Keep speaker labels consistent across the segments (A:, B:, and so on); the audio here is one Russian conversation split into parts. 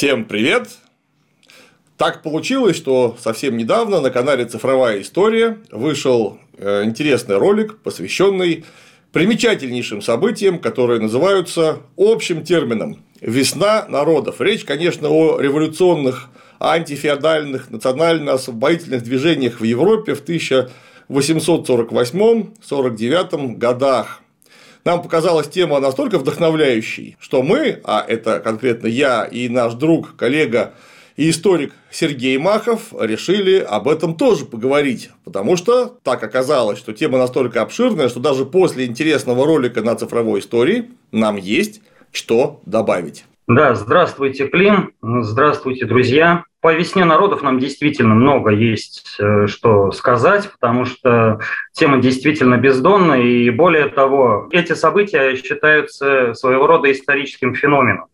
A: Всем привет! Так получилось, что совсем недавно на канале Цифровая история вышел э, интересный ролик, посвященный примечательнейшим событиям, которые называются общим термином «Весна народов». Речь, конечно, о революционных антифеодальных национально-освободительных движениях в Европе в 1848-49 годах. Нам показалась тема настолько вдохновляющей, что мы, а это конкретно я и наш друг, коллега и историк Сергей Махов решили об этом тоже поговорить, потому что так оказалось, что тема настолько обширная, что даже после интересного ролика на цифровой истории нам есть что добавить.
B: Да, здравствуйте, Клим, здравствуйте, друзья. По весне народов нам действительно много есть э, что сказать, потому что тема действительно бездонная, и более того, эти события считаются своего рода историческим феноменом.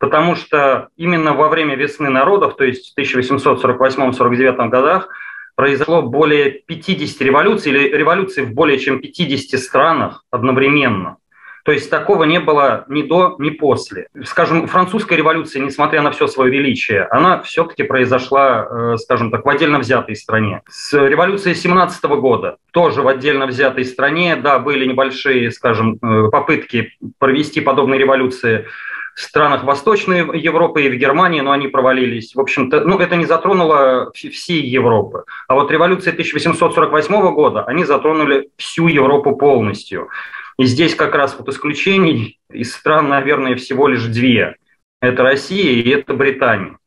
B: Потому что именно во время весны народов, то есть в 1848-49 годах, произошло более 50 революций или революций в более чем 50 странах одновременно. То есть такого не было ни до, ни после. Скажем, французская революция, несмотря на все свое величие, она все-таки произошла, э, скажем так, в отдельно взятой стране. С революцией 17 года тоже в отдельно взятой стране, да, были небольшие, скажем, э, попытки провести подобные революции в странах Восточной Европы и в Германии, но они провалились. В общем-то, ну, это не затронуло всей Европы. А вот революция 1848 года, они затронули всю Европу полностью. И здесь как раз вот исключений из стран, наверное, всего лишь две. Это Россия и это Британия.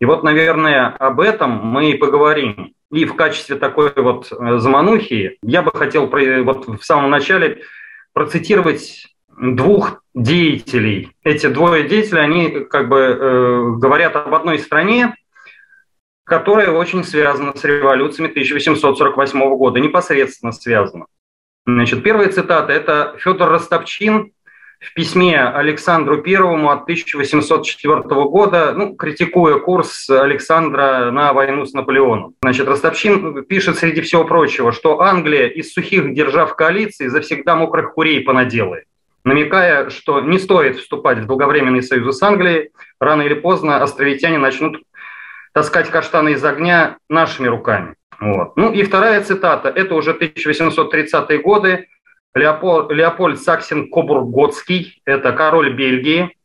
B: И вот, наверное, об этом мы и поговорим. И в качестве такой вот э, заманухи я бы хотел вот в самом начале процитировать двух деятелей. Эти двое деятелей, они как бы э, говорят об одной стране, которая очень связана с революциями 1848 года, непосредственно связана. Значит, первая цитата – это Федор Ростовчин в письме Александру Первому от 1804 года, ну, критикуя курс Александра на войну с Наполеоном. Значит, Ростовчин пишет среди всего прочего, что Англия из сухих держав коалиции завсегда мокрых курей понаделает намекая, что не стоит вступать в долговременный союз с Англией, рано или поздно островитяне начнут таскать каштаны из огня нашими руками. Вот. Ну и вторая цитата, это уже 1830-е годы, Леопольд, Леопольд Саксин Кобурготский, это король Бельгии,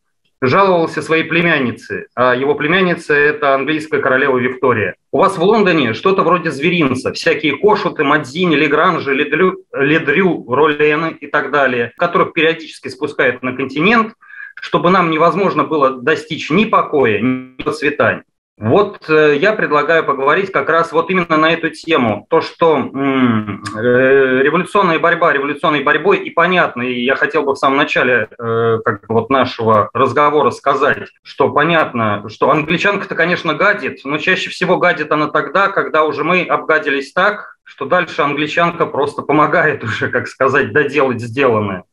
B: жаловался своей племяннице, а его племянница – это английская королева Виктория. У вас в Лондоне что-то вроде зверинца, всякие кошуты, Мадзини, Легранжи, Ледрю, Ледрю, Роллены и так далее, которых периодически спускают на континент, чтобы нам невозможно было достичь ни покоя, ни процветания. Вот э, я предлагаю поговорить как раз вот именно на эту тему. То, что э, революционная борьба революционной борьбой и понятно, и я хотел бы в самом начале э, как вот нашего разговора сказать, что понятно, что англичанка-то, конечно, гадит, но чаще всего гадит она тогда, когда уже мы обгадились так, что дальше англичанка просто помогает уже, как сказать, доделать сделанное.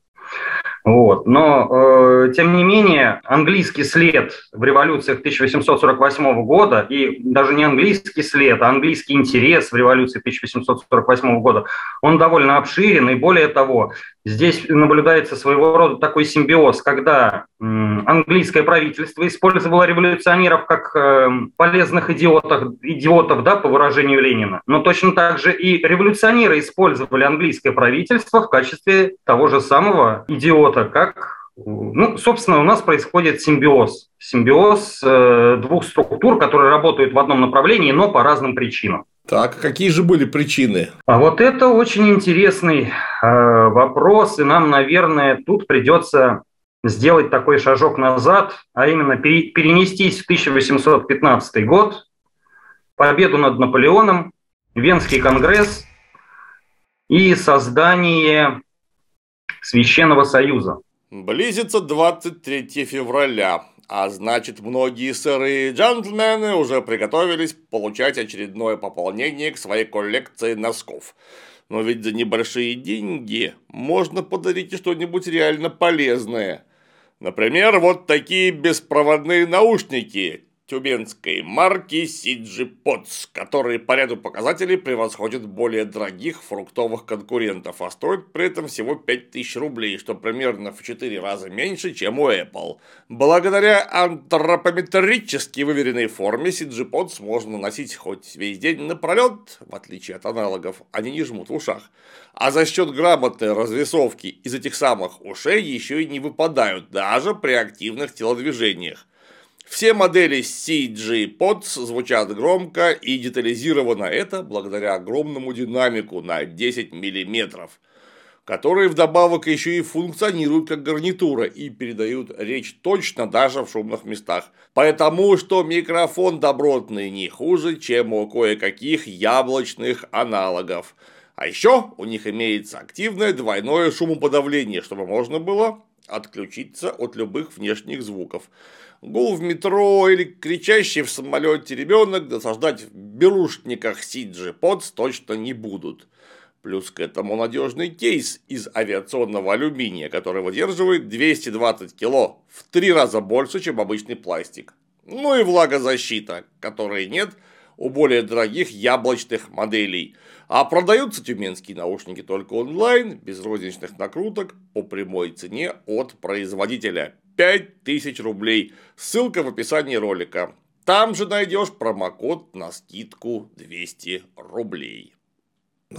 B: Вот. Но, э, тем не менее, английский след в революциях 1848 года, и даже не английский след, а английский интерес в революции 1848 года, он довольно обширен, и более того, здесь наблюдается своего рода такой симбиоз, когда э, английское правительство использовало революционеров как э, полезных идиотов, идиотов, да, по выражению Ленина, но точно так же и революционеры использовали английское правительство в качестве того же самого идиота, работа, как, ну, собственно, у нас происходит симбиоз. Симбиоз э, двух структур, которые работают в одном направлении, но по разным причинам.
A: Так, какие же были причины?
B: А вот это очень интересный э, вопрос, и нам, наверное, тут придется сделать такой шажок назад, а именно перенестись в 1815 год, победу над Наполеоном, Венский конгресс и создание Священного Союза.
A: Близится 23 февраля, а значит многие сырые джентльмены уже приготовились получать очередное пополнение к своей коллекции носков. Но ведь за небольшие деньги можно подарить что-нибудь реально полезное. Например, вот такие беспроводные наушники тюменской марки Pots, которые по ряду показателей превосходят более дорогих фруктовых конкурентов, а стоят при этом всего 5000 рублей, что примерно в 4 раза меньше, чем у Apple. Благодаря антропометрически выверенной форме Pots можно носить хоть весь день напролет, в отличие от аналогов, они не жмут в ушах. А за счет грамотной развесовки из этих самых ушей еще и не выпадают, даже при активных телодвижениях. Все модели CG PODS звучат громко и детализировано это благодаря огромному динамику на 10 мм, которые вдобавок еще и функционируют как гарнитура и передают речь точно даже в шумных местах. Потому что микрофон добротный не хуже, чем у кое-каких яблочных аналогов. А еще у них имеется активное двойное шумоподавление, чтобы можно было отключиться от любых внешних звуков гул в метро или кричащий в самолете ребенок досаждать в берушниках Сиджи Подс точно не будут. Плюс к этому надежный кейс из авиационного алюминия, который выдерживает 220 кило, в три раза больше, чем обычный пластик. Ну и влагозащита, которой нет у более дорогих яблочных моделей. А продаются тюменские наушники только онлайн, без розничных накруток, по прямой цене от производителя 5000 рублей. Ссылка в описании ролика. Там же найдешь промокод на скидку 200 рублей.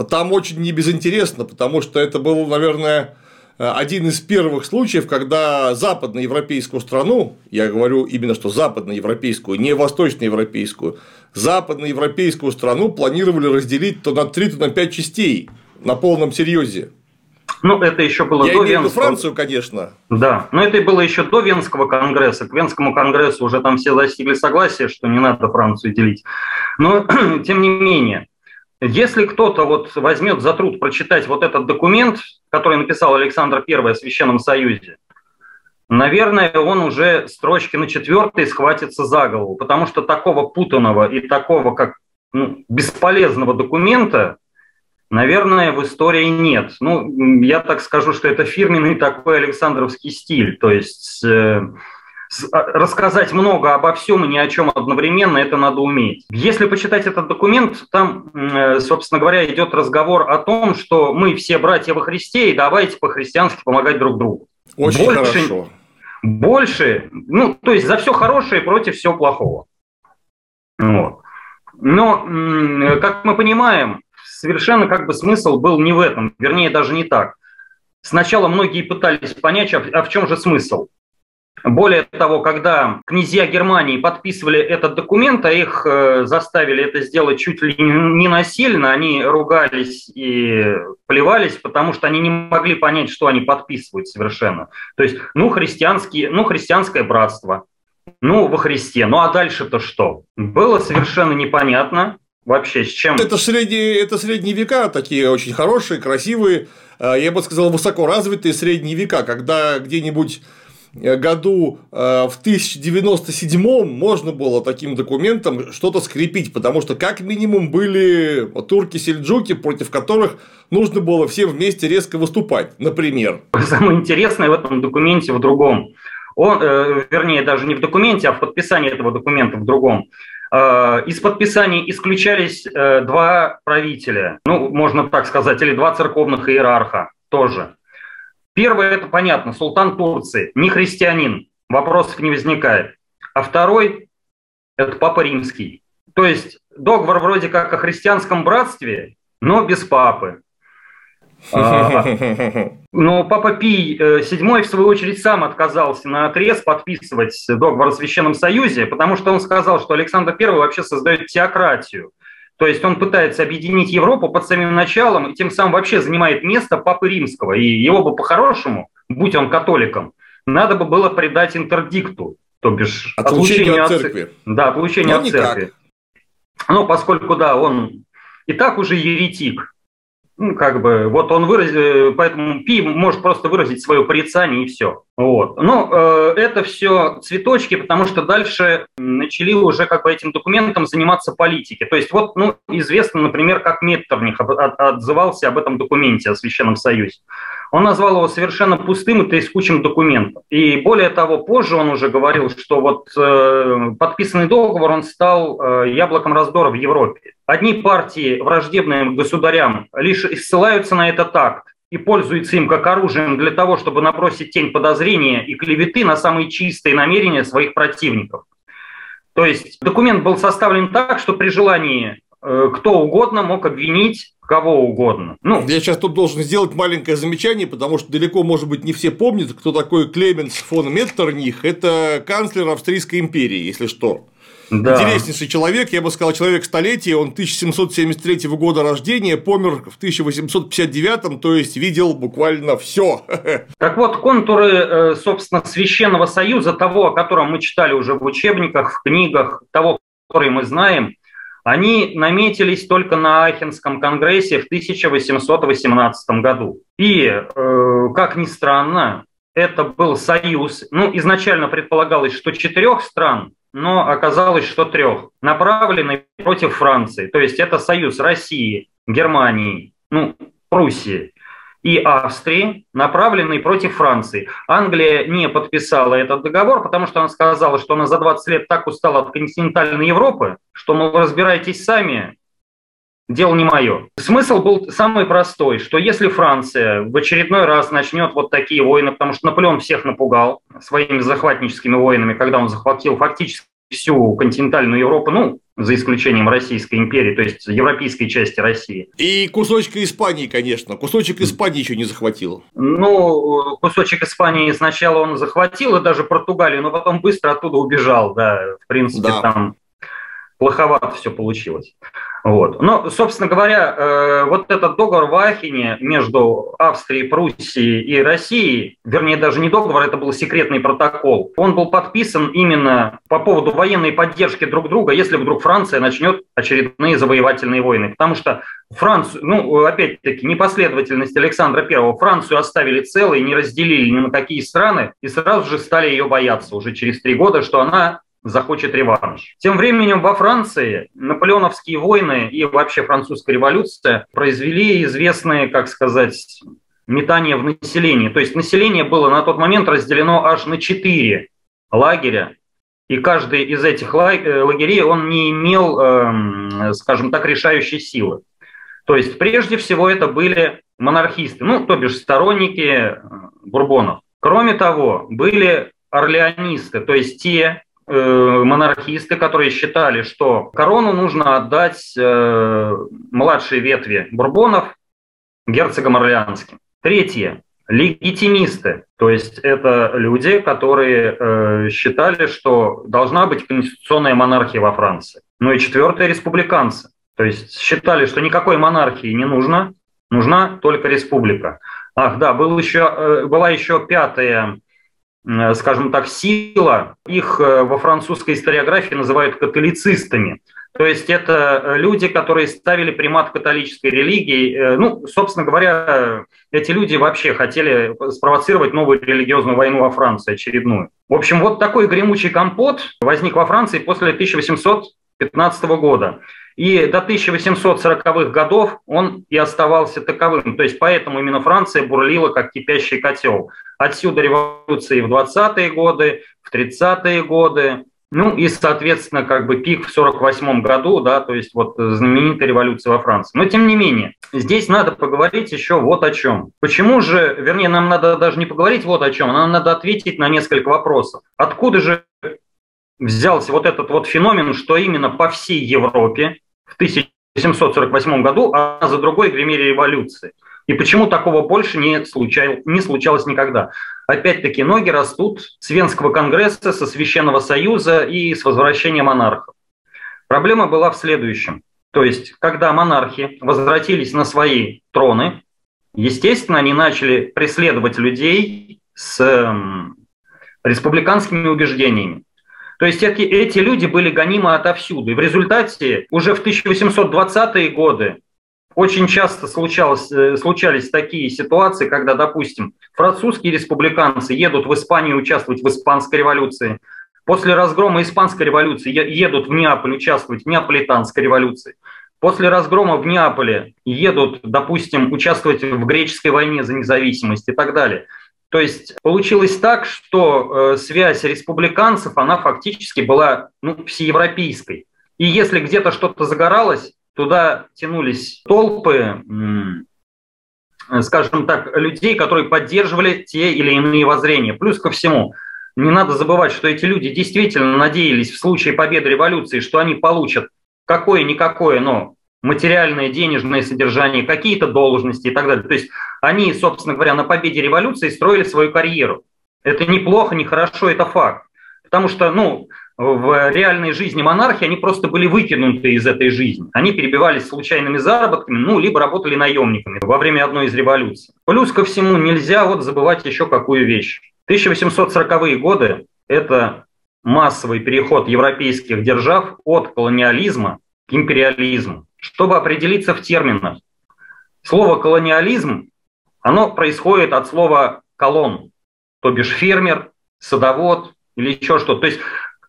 A: Там очень не безинтересно, потому что это был, наверное, один из первых случаев, когда западноевропейскую страну, я говорю именно что западноевропейскую, не восточноевропейскую, западноевропейскую страну планировали разделить то на 3, то на 5 частей на полном серьезе.
B: Ну, это еще было
A: Я до имею Венского... Францию, конечно.
B: Да, но это было еще до Венского конгресса. К Венскому конгрессу уже там все достигли согласия, что не надо Францию делить. Но, тем не менее, если кто-то вот возьмет за труд прочитать вот этот документ, который написал Александр I о Священном Союзе, наверное, он уже строчки на четвертой схватится за голову, потому что такого путанного и такого как ну, бесполезного документа Наверное, в истории нет. Ну, я так скажу, что это фирменный такой Александровский стиль. То есть э, а, рассказать много обо всем и ни о чем одновременно, это надо уметь. Если почитать этот документ, там, э, собственно говоря, идет разговор о том, что мы все братья во Христе, и давайте по-христиански помогать друг другу.
A: Очень больше, хорошо.
B: Больше, ну, то есть за все хорошее против всего плохого. Вот. Но, как мы понимаем, совершенно как бы смысл был не в этом, вернее, даже не так. Сначала многие пытались понять, а, а в чем же смысл. Более того, когда князья Германии подписывали этот документ, а их э, заставили это сделать чуть ли не насильно, они ругались и плевались, потому что они не могли понять, что они подписывают совершенно. То есть, ну, христианские, ну, христианское братство, ну, во Христе, ну, а дальше-то что? Было совершенно непонятно вообще с чем?
A: Это средние, это средние века, такие очень хорошие, красивые, э, я бы сказал, высоко развитые средние века, когда где-нибудь э, году э, в 1097 можно было таким документом что-то скрепить, потому что как минимум были турки-сельджуки, против которых нужно было всем вместе резко выступать, например.
B: Самое интересное в этом документе в другом. Он, вернее, даже не в документе, а в подписании этого документа в другом. Э, из подписаний исключались э, два правителя, ну, можно так сказать, или два церковных иерарха тоже. Первый, это понятно, султан Турции, не христианин, вопросов не возникает. А второй, это папа римский. То есть договор вроде как о христианском братстве, но без папы. Но Папа Пий VII, э, в свою очередь, сам отказался на отрез подписывать договор о Священном Союзе, потому что он сказал, что Александр I вообще создает теократию. То есть он пытается объединить Европу под самим началом и тем самым вообще занимает место Папы Римского. И его бы по-хорошему, будь он католиком, надо бы было предать интердикту, то бишь
A: отлучение от церкви.
B: Да, отлучение от церкви. Ну, поскольку, да, он и так уже еретик, ну, как бы, вот он выразил, поэтому Пи может просто выразить свое порицание и все. Вот. Но э, это все цветочки, потому что дальше начали уже как бы этим документом заниматься политики. То есть вот, ну, известно, например, как Меттерних отзывался об этом документе о Священном Союзе. Он назвал его совершенно пустым и трескучим документом. И более того, позже он уже говорил, что вот э, подписанный договор, он стал э, яблоком раздора в Европе. Одни партии, враждебные государям, лишь ссылаются на этот акт и пользуются им как оружием для того, чтобы набросить тень подозрения и клеветы на самые чистые намерения своих противников. То есть документ был составлен так, что при желании кто угодно мог обвинить кого угодно.
A: Ну, я сейчас тут должен сделать маленькое замечание, потому что далеко, может быть, не все помнят, кто такой Клеменс фон Меттерних. Это канцлер Австрийской империи, если что. Да. Интереснейший человек, я бы сказал, человек столетия, он 1773 года рождения, помер в 1859, то есть видел буквально все.
B: Так вот, контуры, э, собственно, Священного Союза, того, о котором мы читали уже в учебниках, в книгах, того, который мы знаем, они наметились только на Ахенском конгрессе в 1818 году. И, э, как ни странно, это был союз, ну, изначально предполагалось, что четырех стран, но оказалось, что трех, направленный против Франции. То есть это союз России, Германии, ну, Пруссии и Австрии, направленный против Франции. Англия не подписала этот договор, потому что она сказала, что она за 20 лет так устала от континентальной Европы, что, мол, разбирайтесь сами, дело не мое. Смысл был самый простой, что если Франция в очередной раз начнет вот такие войны, потому что Наполеон всех напугал своими захватническими войнами, когда он захватил фактически всю континентальную Европу, ну, за исключением Российской империи, то есть европейской части России.
A: И кусочка Испании, конечно. Кусочек Испании еще не захватил.
B: Ну, кусочек Испании сначала он захватил, и даже Португалию, но потом быстро оттуда убежал, да. В принципе, да. там плоховато все получилось. Вот. Но, собственно говоря, э, вот этот договор в Ахене между Австрией, Пруссией и Россией, вернее, даже не договор, это был секретный протокол, он был подписан именно по поводу военной поддержки друг друга, если вдруг Франция начнет очередные завоевательные войны. Потому что Францию, ну, опять-таки, непоследовательность Александра I, Францию оставили целой, не разделили ни на какие страны, и сразу же стали ее бояться уже через три года, что она захочет реванш. Тем временем во Франции наполеоновские войны и вообще французская революция произвели известные, как сказать, метания в населении. То есть население было на тот момент разделено аж на четыре лагеря, и каждый из этих э, лагерей он не имел, эм, скажем так, решающей силы. То есть прежде всего это были монархисты, ну, то бишь сторонники э, Бурбонов. Кроме того, были орлеонисты, то есть те, монархисты, которые считали, что корону нужно отдать э, младшей ветви бурбонов герцогам Орлеанским. Третье. Легитимисты, то есть это люди, которые э, считали, что должна быть конституционная монархия во Франции. Ну и четвертое – республиканцы, то есть считали, что никакой монархии не нужно, нужна только республика. Ах, да, был еще, э, была еще пятая Э, скажем так, сила. Их э, во французской историографии называют католицистами. То есть это э, люди, которые ставили примат католической религии. Ну, собственно говоря, эти люди вообще хотели спровоцировать новую религиозную войну во Франции, очередную. В общем, вот такой гремучий компот возник во Франции после 1815 года. И до 1840-х годов он и оставался таковым. То есть поэтому именно Франция бурлила как кипящий котел. Отсюда революции в 20-е годы, в 30-е годы, ну и, соответственно, как бы пик в 48 году, да, то есть вот знаменитая революция во Франции. Но тем не менее, здесь надо поговорить еще вот о чем. Почему же, вернее, нам надо даже не поговорить вот о чем, нам надо ответить на несколько вопросов. Откуда же взялся вот этот вот феномен, что именно по всей Европе в 1748 году, а за другой гремели революции. И почему такого больше не, случай, не случалось никогда? Опять-таки, ноги растут с Венского конгресса, со Священного Союза и с возвращения монархов. Проблема была в следующем. То есть, когда монархи возвратились на свои троны, естественно, они начали преследовать людей с республиканскими убеждениями. То есть эти, эти люди были гонимы отовсюду. И в результате уже в 1820-е годы очень часто случалось, э, случались такие ситуации, когда, допустим, французские республиканцы едут в Испанию участвовать в Испанской революции, после разгрома Испанской революции едут в Неаполь участвовать в Неаполитанской революции. после разгрома в Неаполе едут, допустим, участвовать в греческой войне за независимость и так далее. То есть получилось так, что э, связь республиканцев, она фактически была ну, всеевропейской. И если где-то что-то загоралось, туда тянулись толпы, скажем так, людей, которые поддерживали те или иные воззрения. Плюс ко всему, не надо забывать, что эти люди действительно надеялись в случае победы революции, что они получат какое-никакое, но материальное, денежное содержание, какие-то должности и так далее. То есть они, собственно говоря, на победе революции строили свою карьеру. Это неплохо, не хорошо, это факт. Потому что, ну, в реальной жизни монархии они просто были выкинуты из этой жизни. Они перебивались случайными заработками, ну, либо работали наемниками во время одной из революций. Плюс ко всему нельзя вот забывать еще какую вещь. 1840-е годы – это массовый переход европейских держав от колониализма к империализму. Чтобы определиться в терминах, слово «колониализм» оно происходит от слова «колон», то бишь фермер, садовод или еще что-то. То есть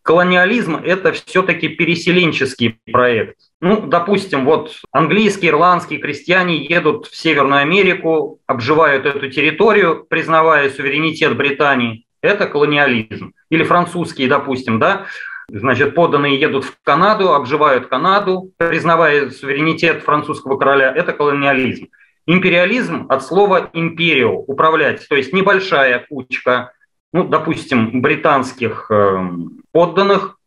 B: колониализм – это все-таки переселенческий проект. Ну, допустим, вот английские, ирландские крестьяне едут в Северную Америку, обживают эту территорию, признавая суверенитет Британии. Это колониализм. Или французские, допустим, да, Значит, подданные едут в Канаду, обживают Канаду, признавая суверенитет французского короля. Это колониализм. Империализм от слова «империо» – управлять, то есть небольшая кучка, ну, допустим, британских э, подданных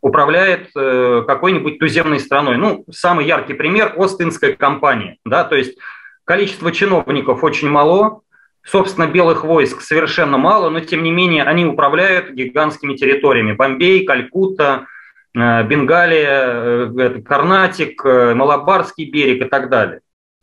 B: управляет э, какой-нибудь туземной страной. Ну, самый яркий пример – Остинская компания. Да, то есть количество чиновников очень мало, Собственно, белых войск совершенно мало, но тем не менее они управляют гигантскими территориями. Бомбей, Калькутта, э, Бенгалия, э, Карнатик, э, Малабарский берег и так далее.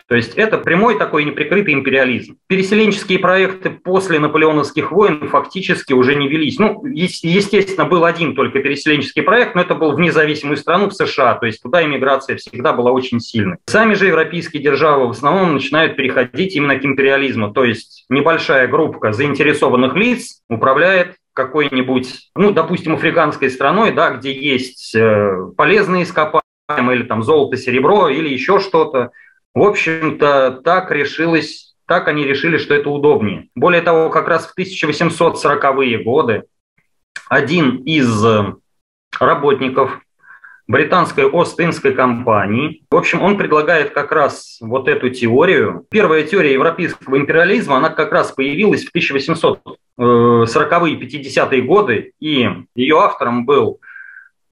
B: То есть это прямой такой неприкрытый империализм. Переселенческие проекты после наполеоновских войн фактически уже не велись. Ну, естественно, был один только переселенческий проект, но это был в независимую страну, в США, то есть туда иммиграция всегда была очень сильной. Сами же европейские державы в основном начинают переходить именно к империализму, то есть небольшая группа заинтересованных лиц управляет какой-нибудь, ну, допустим, африканской страной, да, где есть э, полезные ископаемые, или там золото, серебро, или еще что-то, в общем-то, так решилось, так они решили, что это удобнее. Более того, как раз в 1840-е годы один из работников британской Ост-Индской компании. В общем, он предлагает как раз вот эту теорию. Первая теория европейского империализма, она как раз появилась в 1840-е 50-е годы, и ее автором был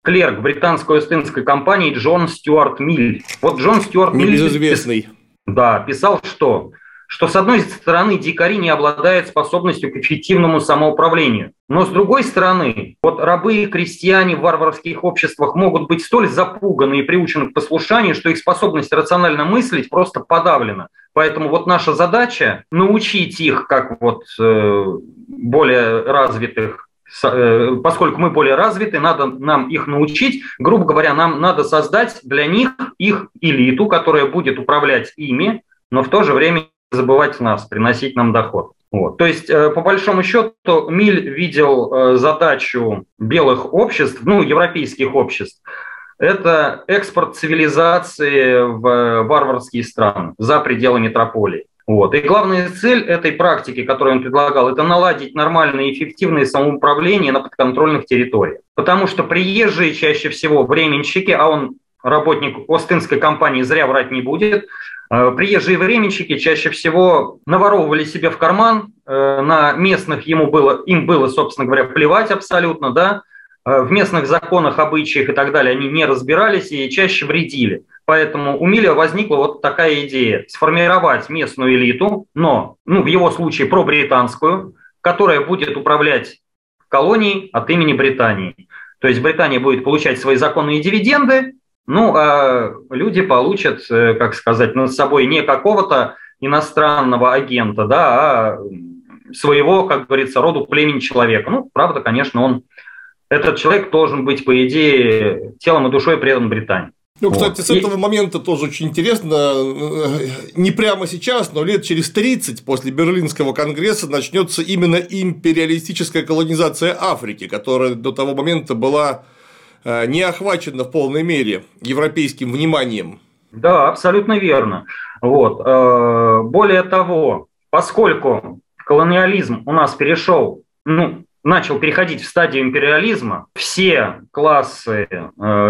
B: клерк британской Остинской компании Джон Стюарт Миль. Вот Джон Стюарт Миль...
A: Небезызвестный.
B: Да, писал, что что с одной стороны дикари не обладают способностью к эффективному самоуправлению, но с другой стороны, вот рабы и крестьяне в варварских обществах могут быть столь запуганы и приучены к послушанию, что их способность рационально мыслить просто подавлена. Поэтому вот наша задача научить их, как вот э, более развитых поскольку мы более развиты, надо нам их научить. Грубо говоря, нам надо создать для них их элиту, которая будет управлять ими, но в то же время забывать нас, приносить нам доход. Вот. То есть, э, по большому счету, Миль видел э, задачу белых обществ, ну, европейских обществ, это экспорт цивилизации в варварские страны за пределы метрополии. Вот. И главная цель этой практики, которую он предлагал, это наладить нормальное и эффективное самоуправление на подконтрольных территориях. Потому что приезжие чаще всего временщики, а он работник Остинской компании зря врать не будет, э, приезжие временщики чаще всего наворовывали себе в карман, э, на местных ему было, им было, собственно говоря, плевать абсолютно, да, в местных законах, обычаях и так далее они не разбирались и чаще вредили. Поэтому у Миля возникла вот такая идея – сформировать местную элиту, но ну, в его случае пробританскую, которая будет управлять колонией от имени Британии. То есть Британия будет получать свои законные дивиденды, ну а люди получат, э, как сказать, над собой не какого-то иностранного агента, да, а своего, как говорится, роду племени человека. Ну, правда, конечно, он этот человек должен быть, по идее, телом и душой предан Британии.
A: Ну, кстати, вот. с этого момента тоже очень интересно, э, не прямо сейчас, но лет через 30 после Берлинского конгресса начнется именно империалистическая колонизация Африки, которая до того момента была э, не охвачено в полной мере европейским вниманием.
B: Да, абсолютно верно. Вот. Э, более того, поскольку колониализм у нас перешел, ну, начал переходить в стадию империализма, все классы э,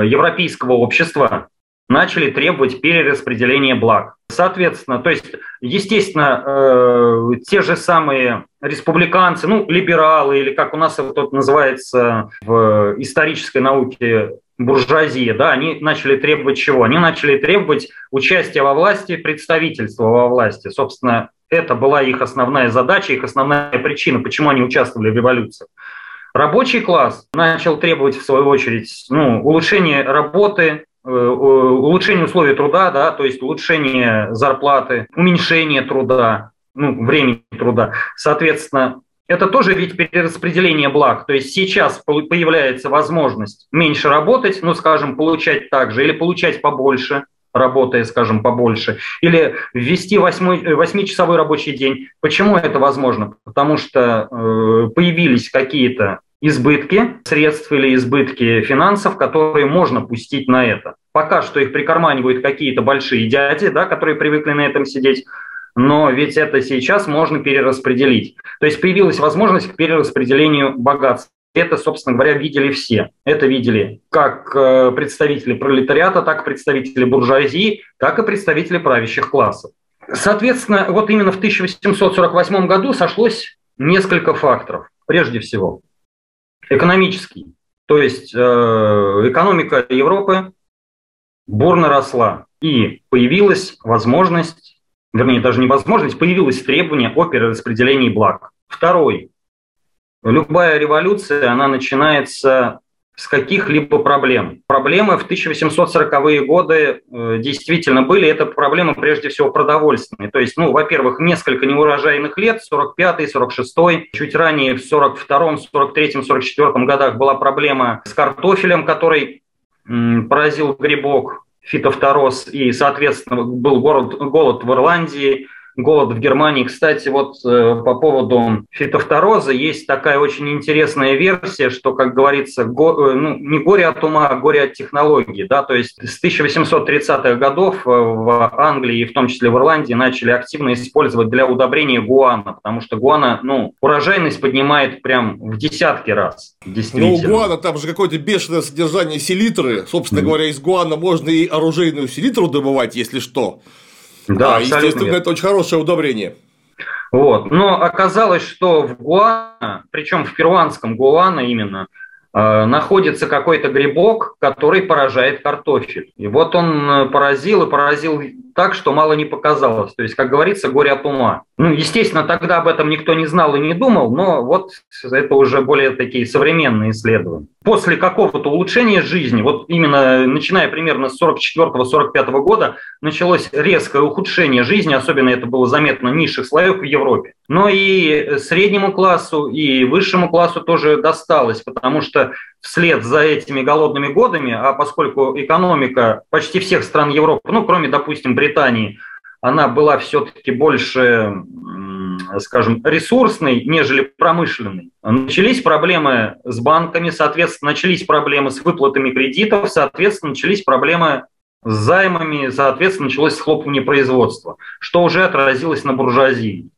B: европейского общества начали требовать перераспределения благ. Соответственно, то есть, естественно, э, те же самые республиканцы, ну, либералы, или как у нас это называется в исторической науке буржуазия, да, они начали требовать чего? Они начали требовать участия во власти, представительства во власти. Собственно, это была их основная задача, их основная причина, почему они участвовали в революции. Рабочий класс начал требовать, в свою очередь, ну, улучшения работы, э, улучшение условий труда, да, то есть улучшение зарплаты, уменьшение труда, ну, времени труда. Соответственно, это тоже ведь перераспределение благ. То есть сейчас появляется возможность меньше работать, ну, скажем, получать так же или получать побольше – работая, скажем, побольше, или ввести восьмичасовой рабочий день. Почему это возможно? Потому что э, появились какие-то избытки средств или избытки финансов, которые можно пустить на это. Пока что их прикарманивают какие-то большие дяди, да, которые привыкли на этом сидеть, но ведь это сейчас можно перераспределить. То есть появилась возможность к перераспределению богатств. Это, собственно говоря, видели все. Это видели как э, представители пролетариата, так и представители буржуазии, так и представители правящих классов. Соответственно, вот именно в 1848 году сошлось несколько факторов. Прежде всего, экономический. То есть э, экономика Европы бурно росла. И появилась возможность, вернее, даже не возможность, появилось требование о перераспределении благ. Второй Любая революция, она начинается с каких-либо проблем. Проблемы в 1840-е годы э, действительно были. Это проблемы прежде всего продовольственные. То есть, ну, во-первых, несколько неурожайных лет, 45-й, 46-й. Чуть ранее, в 42-м, 43-м, 44-м годах была проблема с картофелем, который поразил грибок, фитофтороз, и, соответственно, был город, голод в Ирландии – голод в Германии. Кстати, вот э, по поводу фитофтороза есть такая очень интересная версия, что, как говорится, го, э, ну, не горе от ума, а горе от технологии. Да? То есть с 1830-х годов э, в Англии и в том числе в Ирландии начали активно использовать для удобрения гуана, потому что гуана, ну, урожайность поднимает прям в десятки раз.
A: Ну, у гуана там же какое-то бешеное содержание селитры. Собственно mm-hmm. говоря, из гуана можно и оружейную селитру добывать, если что. Да, а, естественно, нет. это очень хорошее удобрение.
B: Вот. Но оказалось, что в Гуана, причем в перуанском Гуана именно, э, находится какой-то грибок, который поражает картофель. И вот он э, поразил и поразил так, что мало не показалось. То есть, как говорится, горе от ума. Ну, естественно, тогда об этом никто не знал и не думал, но вот это уже более такие современные исследования. После какого-то улучшения жизни, вот именно начиная примерно с 44-45 года, началось резкое ухудшение жизни, особенно это было заметно низших слоев в Европе. Но и среднему классу, и высшему классу тоже досталось, потому что вслед за этими голодными годами, а поскольку экономика почти всех стран Европы, ну, кроме, допустим, Британии, она была все-таки больше, скажем, ресурсной, нежели промышленной. Начались проблемы с банками, соответственно, начались проблемы с выплатами кредитов, соответственно, начались проблемы с займами, соответственно, началось схлопывание производства, что уже отразилось на буржуазии.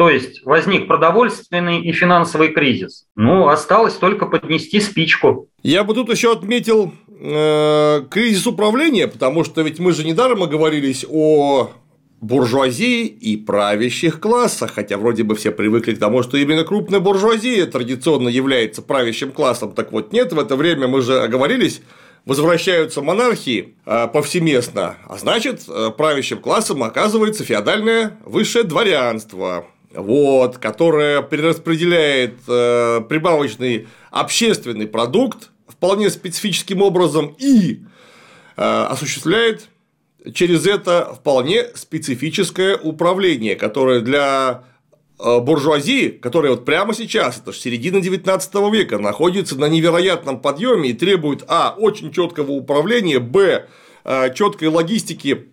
B: То есть возник продовольственный и финансовый кризис. Ну, осталось только поднести спичку.
A: Я бы тут еще отметил э, кризис управления, потому что ведь мы же недаром оговорились о буржуазии и правящих классах, хотя вроде бы все привыкли к тому, что именно крупная буржуазия традиционно является правящим классом. Так вот, нет, в это время мы же оговорились, возвращаются монархии э, повсеместно, а значит, э, правящим классом оказывается феодальное высшее дворянство, вот, которая перераспределяет э, прибавочный общественный продукт вполне специфическим образом и э, осуществляет через это вполне специфическое управление, которое для э, буржуазии, которая вот прямо сейчас, это же середина 19 века, находится на невероятном подъеме и требует а. очень четкого управления, б. Э, четкой логистики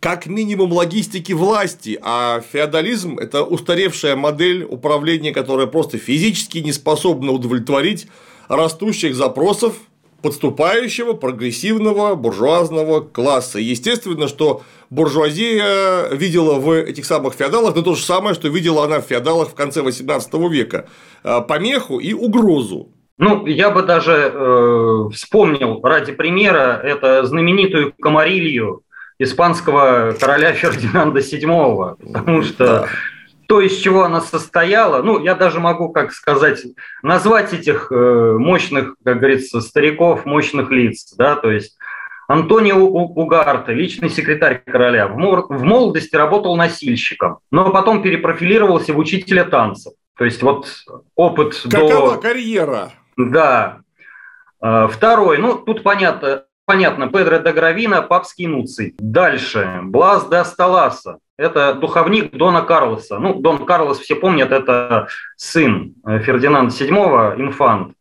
A: как минимум логистики власти, а феодализм – это устаревшая модель управления, которая просто физически не способна удовлетворить растущих запросов подступающего прогрессивного буржуазного класса. Естественно, что буржуазия видела в этих самых феодалах ну, то же самое, что видела она в феодалах в конце XVIII века – помеху и угрозу.
B: Ну, я бы даже э, вспомнил ради примера это знаменитую комарилью испанского короля Фердинанда VII, потому что да. то, из чего она состояла, ну, я даже могу, как сказать, назвать этих э, мощных, как говорится, стариков, мощных лиц, да, то есть Антонио Угарте, личный секретарь короля, в молодости работал носильщиком, но потом перепрофилировался в учителя танцев. То есть вот опыт
A: Какова до... карьера?
B: Да. А, второй, ну, тут понятно, понятно, Педро де Гравина, папский нуций. Дальше, Блас де Асталаса, это духовник Дона Карлоса. Ну, Дон Карлос, все помнят, это сын Фердинанда VII, инфант,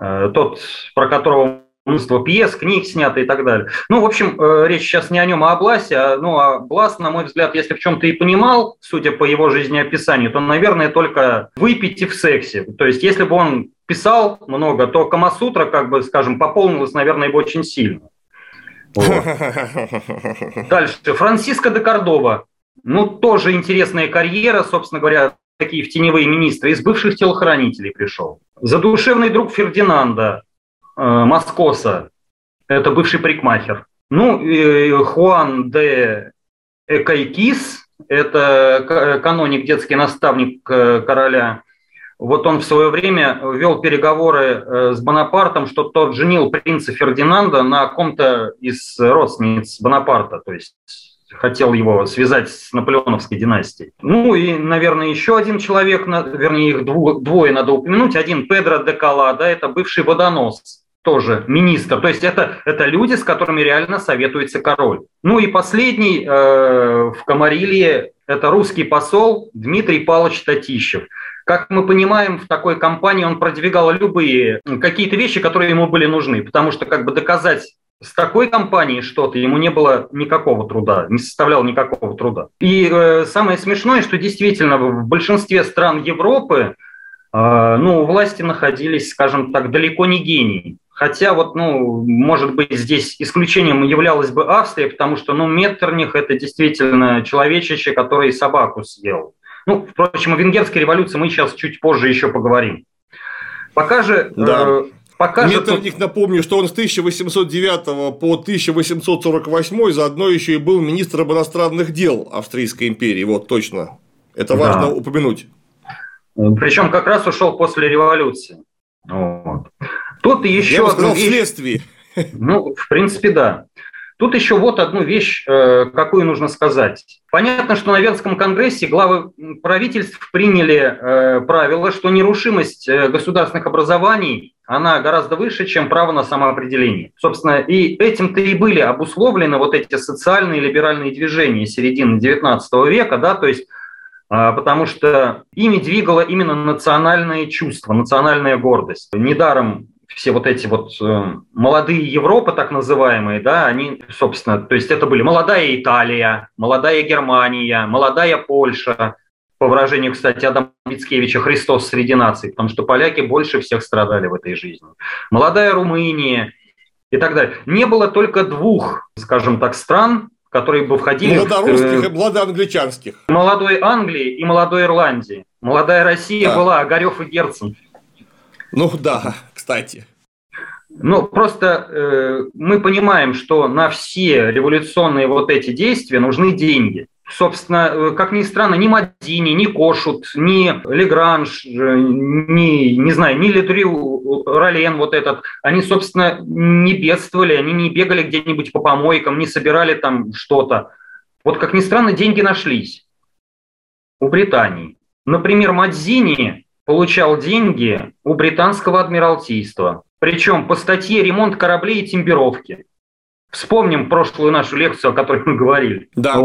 B: э, тот, про которого множество пьес, книг снято и так далее. Ну, в общем, э, речь сейчас не о нем, а о Бласе. А, ну, а Блас, на мой взгляд, если в чем-то и понимал, судя по его жизнеописанию, то, наверное, только выпить и в сексе. То есть, если бы он писал много, то Камасутра, как бы, скажем, пополнилась, наверное, бы очень сильно. Дальше. Франциско де Кордова. Ну, тоже интересная карьера, собственно говоря, такие в теневые министры. Из бывших телохранителей пришел. Задушевный друг Фердинанда, э, Маскоса. Это бывший парикмахер. Ну, и Хуан де Экайкис, это каноник, детский наставник э, короля вот он в свое время вел переговоры э, с Бонапартом, что тот женил принца Фердинанда на ком-то из родственниц Бонапарта, то есть хотел его связать с наполеоновской династией. Ну и, наверное, еще один человек, вернее, их двое надо упомянуть. Один Педро де Калада, это бывший водонос, тоже министр. То есть это, это люди, с которыми реально советуется король. Ну и последний э, в Камарилье – это русский посол Дмитрий Павлович Татищев – как мы понимаем, в такой компании он продвигал любые какие-то вещи, которые ему были нужны, потому что как бы доказать с такой компанией что-то ему не было никакого труда, не составляло никакого труда. И э, самое смешное, что действительно в большинстве стран Европы э, ну, власти находились, скажем так, далеко не гении. Хотя вот, ну, может быть, здесь исключением являлась бы Австрия, потому что, ну, Меттерних – это действительно человечище, который собаку съел. Ну, впрочем, о венгерской революции мы сейчас чуть позже еще поговорим. Пока же...
A: Да. Э, пока Меттерник, напомню, что он с 1809 по 1848 заодно еще и был министром иностранных дел Австрийской империи. Вот точно. Это важно да. упомянуть.
B: Причем как раз ушел после революции. Вот. Тут еще... Я
A: бы сказал, вещь... вследствие.
B: Ну, в принципе, да. Тут еще вот одну вещь, э, какую нужно сказать. Понятно, что на Венском конгрессе главы правительств приняли э, правило, что нерушимость э, государственных образований, она гораздо выше, чем право на самоопределение. Собственно, и этим-то и были обусловлены вот эти социальные либеральные движения середины XIX века, да, то есть потому что ими двигало именно национальное чувство, национальная гордость. Недаром все вот эти вот э, молодые Европы, так называемые, да, они, собственно, то есть это были молодая Италия, молодая Германия, молодая Польша, по выражению, кстати, Адама Мицкевича, Христос среди наций, потому что поляки больше всех страдали в этой жизни. Молодая Румыния и так далее. Не было только двух, скажем так, стран, которые бы входили...
A: Молодорусских в, э, и молодоангличанских.
B: Молодой Англии и молодой Ирландии. Молодая Россия да. была Огарев и Герцен.
A: Ну да, кстати.
B: Ну, просто э, мы понимаем, что на все революционные вот эти действия нужны деньги. Собственно, э, как ни странно, ни Мадини, ни Кошут, ни Легранж, э, ни, не знаю, ни Ледрю Ролен вот этот, они, собственно, не бедствовали, они не бегали где-нибудь по помойкам, не собирали там что-то. Вот, как ни странно, деньги нашлись у Британии. Например, Мадзини получал деньги у британского адмиралтейства. Причем по статье «Ремонт кораблей и темперовки». Вспомним прошлую нашу лекцию, о которой мы говорили.
A: Да,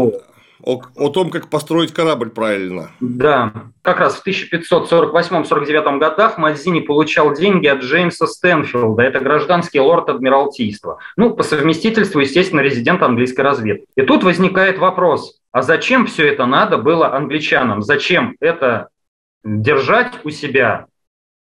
A: о, о том, как построить корабль правильно.
B: Да, как раз в 1548-49 годах Мазини получал деньги от Джеймса Стэнфилда, это гражданский лорд Адмиралтейства. Ну, по совместительству, естественно, резидент английской разведки. И тут возникает вопрос, а зачем все это надо было англичанам? Зачем это держать у себя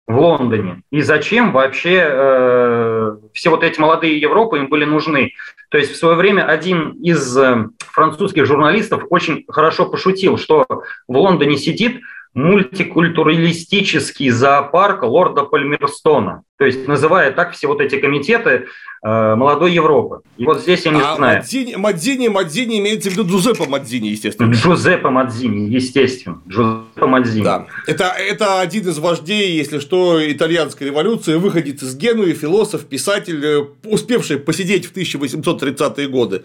B: в Лондоне. И зачем вообще э, все вот эти молодые Европы им были нужны? То есть в свое время один из э, французских журналистов очень хорошо пошутил, что в Лондоне сидит мультикультуралистический зоопарк лорда Пальмерстона. То есть называя так все вот эти комитеты э, молодой Европы. И вот здесь я не а знаю.
A: Мадзини, Мадзини, Мадзини имеется в виду Джузеппе Мадзини, естественно.
B: Джузеппе Мадзини, естественно. Джузеппе Мадзини.
A: Да. Это, это один из вождей, если что, итальянской революции, выходец из Генуи, философ, писатель, э, успевший посидеть в 1830-е годы.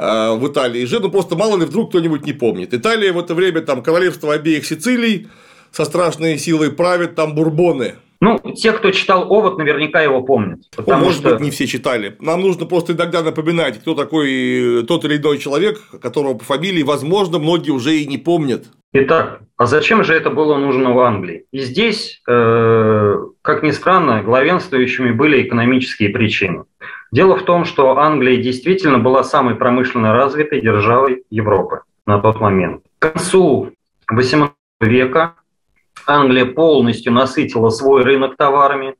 A: Э, в Италии же, ну просто мало ли вдруг кто-нибудь не помнит. Италия в это время там королевство обеих Сицилий со страшной силой правит там бурбоны.
B: Ну, те, кто читал «Овод», наверняка его помнят.
A: Потому Может что... быть, не все читали. Нам нужно просто иногда напоминать, кто такой тот или иной человек, которого по фамилии, возможно, многие уже и не помнят.
B: Итак, а зачем же это было нужно в Англии? И здесь, э, как ни странно, главенствующими были экономические причины. Дело в том, что Англия действительно была самой промышленно развитой державой Европы на тот момент. К концу XVIII века Англия полностью насытила свой рынок товарами,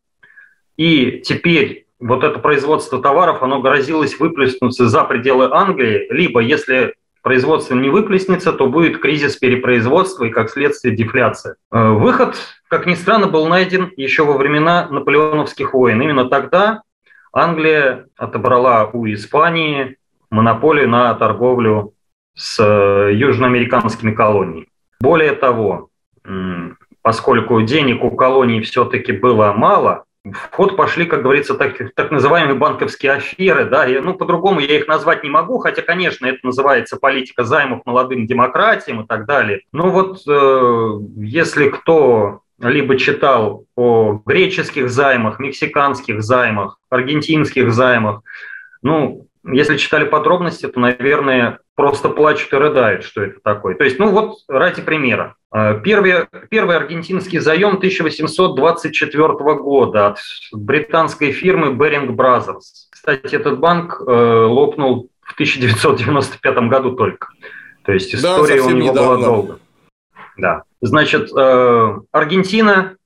B: и теперь вот это производство товаров, оно грозилось выплеснуться за пределы Англии, либо если производство не выплеснется, то будет кризис перепроизводства и, как следствие, дефляция. Э, выход, как ни странно, был найден еще во времена наполеоновских войн. Именно тогда Англия отобрала у Испании монополию на торговлю с э, южноамериканскими колониями. Более того, поскольку денег у колоний все-таки было мало, в ход пошли, как говорится, так, так называемые банковские аферы. Да, и, ну, по-другому я их назвать не могу, хотя, конечно, это называется политика займов молодым демократиям и так далее. Но вот э, если кто либо читал о греческих займах, мексиканских займах, аргентинских займах. Ну, если читали подробности, то, наверное, просто плачут и рыдают, что это такое. То есть, ну вот ради примера. Э, первый, первый аргентинский заем 1824 года от британской фирмы Bering Brothers. Кстати, этот банк э, лопнул в 1995 году только. То есть история да, у него недавно. была долго. Да. Значит, э, Аргентина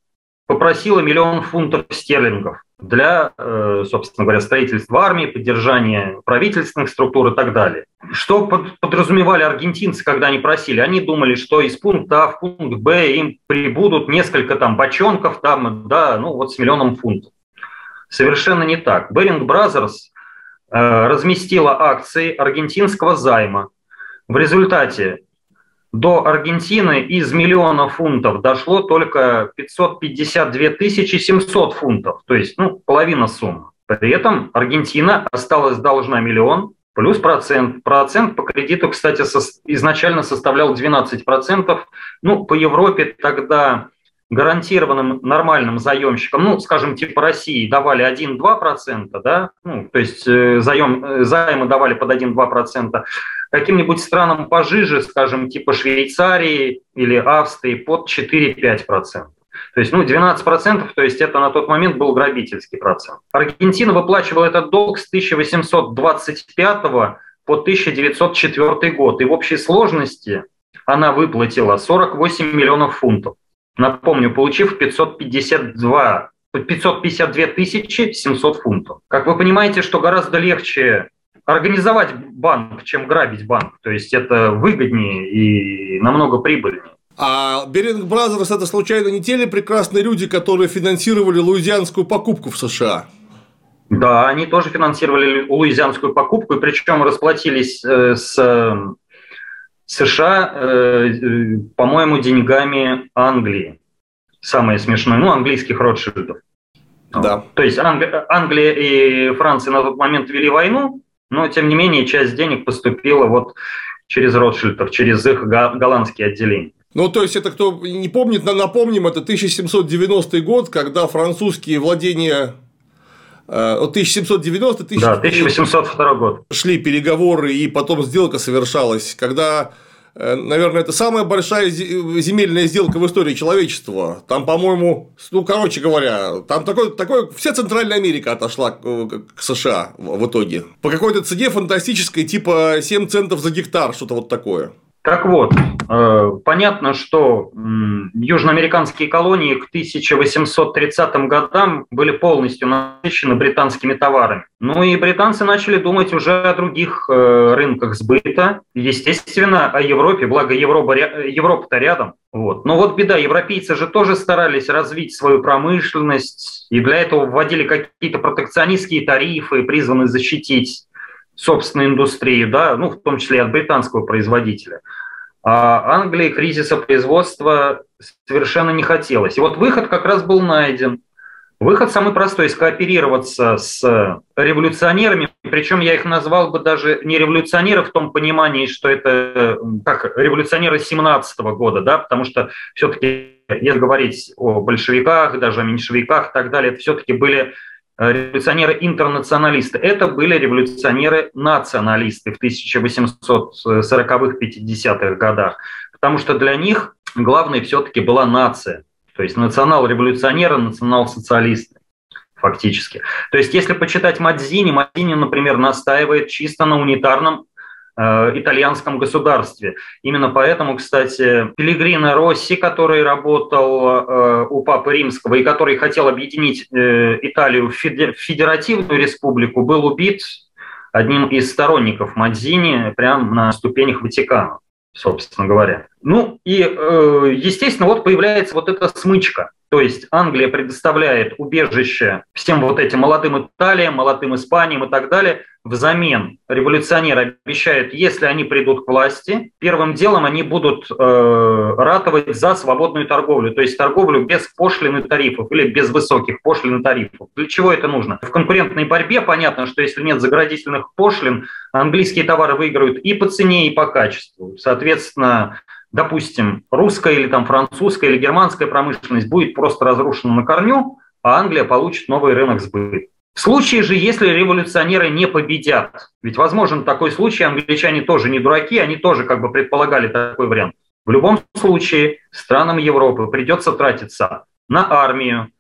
B: попросила миллион фунтов стерлингов для, э, собственно говоря, строительства армии, поддержания правительственных структур и так далее. Что подразумевали аргентинцы, когда они просили? Они думали, что из пункта А в пункт Б им прибудут несколько там бочонков, там, да, ну вот с миллионом фунтов. Совершенно не так. Baring Brothers э, разместила акции аргентинского займа. В результате до Аргентины из миллиона фунтов дошло только 552 700 фунтов, то есть ну, половина суммы. При этом Аргентина осталась должна миллион плюс процент. Процент по кредиту, кстати, изначально составлял 12%. Ну, по Европе тогда гарантированным нормальным заемщикам, ну, скажем, типа России, давали 1-2%, да, ну, то есть э, заем, э, займы давали под 1-2%, каким-нибудь странам пожиже, скажем, типа Швейцарии или Австрии, под 4-5%. То есть, ну, 12%, то есть это на тот момент был грабительский процент. Аргентина выплачивала этот долг с 1825 по 1904 год. И в общей сложности она выплатила 48 миллионов фунтов. Напомню, получив 552 552 тысячи 700 фунтов. Как вы понимаете, что гораздо легче организовать банк, чем грабить банк. То есть это выгоднее и намного прибыльнее.
A: А Baring Brothers это случайно не те ли прекрасные люди, которые финансировали луизианскую покупку в США?
B: Да, они тоже финансировали луизианскую покупку, и причем расплатились э, с США, э, э, по-моему, деньгами Англии. Самое смешное, ну, английских Ротшильдов. Да. То есть Англи- Англия и Франция на тот момент вели войну, но тем не менее часть денег поступила вот через Ротшильдов, через их голландские отделения.
A: Ну, то есть, это кто не помнит, напомним, это 1790 год, когда французские владения 1790
B: э, да, 1802 год.
A: Шли переговоры, и потом сделка совершалась, когда Наверное, это самая большая земельная сделка в истории человечества. Там, по-моему, ну, короче говоря, там такой, такой, вся Центральная Америка отошла к США в итоге. По какой-то цене фантастической, типа 7 центов за гектар, что-то вот такое.
B: Так вот, э, понятно, что южноамериканские колонии к 1830 годам были полностью насыщены британскими товарами. Ну и британцы начали думать уже о других э, рынках сбыта, естественно, о Европе, благо Европа, Европа-то рядом. Вот. Но вот беда, европейцы же тоже старались развить свою промышленность, и для этого вводили какие-то протекционистские тарифы, призванные защитить собственной индустрии, да, ну, в том числе и от британского производителя. А Англии кризиса производства совершенно не хотелось. И вот выход как раз был найден. Выход самый простой – скооперироваться с революционерами, причем я их назвал бы даже не революционеры в том понимании, что это как революционеры 17 года, да, потому что все-таки, если говорить о большевиках, даже о меньшевиках и так далее, это все-таки были революционеры-интернационалисты. Это были революционеры-националисты в 1840-х, 50-х годах, потому что для них главной все-таки была нация, то есть национал-революционеры, национал-социалисты фактически. То есть если почитать Мадзини, Мадзини, например, настаивает чисто на унитарном Э, итальянском государстве. Именно поэтому, кстати, Пелегрино Росси, который работал э, у Папы Римского и который хотел объединить э, Италию в федеративную республику, был убит одним из сторонников Мадзини прямо на ступенях Ватикана, собственно говоря. Ну и, естественно, вот появляется вот эта смычка. То есть Англия предоставляет убежище всем вот этим молодым Италиям, молодым Испаниям и так далее. Взамен революционеры обещают, если они придут к власти, первым делом они будут э, ратовать за свободную торговлю, то есть торговлю без пошлин и тарифов или без высоких пошлин тарифов. Для чего это нужно? В конкурентной борьбе понятно, что если нет заградительных пошлин, английские товары выиграют и по цене, и по качеству. Соответственно, допустим, русская или там французская или германская промышленность будет просто разрушена на корню, а Англия получит новый рынок сбыта. В случае же, если революционеры не победят, ведь возможен такой случай, англичане тоже не дураки, они тоже как бы предполагали такой вариант. В любом случае странам Европы придется тратиться на армию,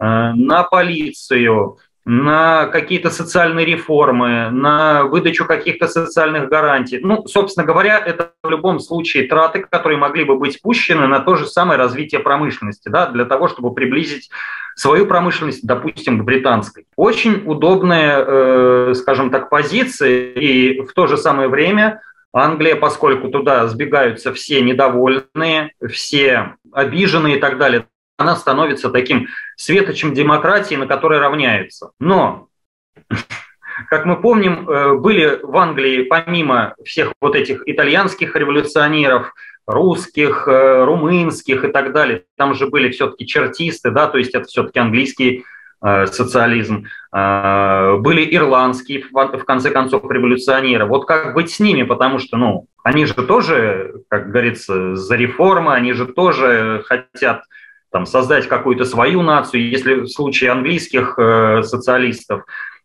B: э, на полицию, на какие-то социальные реформы, на выдачу каких-то социальных гарантий. Ну, собственно говоря, это в любом случае траты, которые могли бы быть пущены на то же самое развитие промышленности, да, для того, чтобы приблизить свою промышленность, допустим, к британской. Очень удобная, э, скажем так, позиция, и в то же самое время Англия, поскольку туда сбегаются все недовольные, все обиженные и так далее, она становится таким светочем демократии, на которой равняются. Но, как мы помним, э, были в Англии, помимо всех вот этих итальянских революционеров, русских, э, румынских и так далее, там же были все-таки чертисты, да, то есть это все-таки английский э, социализм, были ирландские, в конце концов, революционеры. Вот как быть с ними, потому что, ну, они же тоже, как говорится, за реформы, они же тоже хотят там, создать какую-то свою нацию. Если в случае английских э, социалистов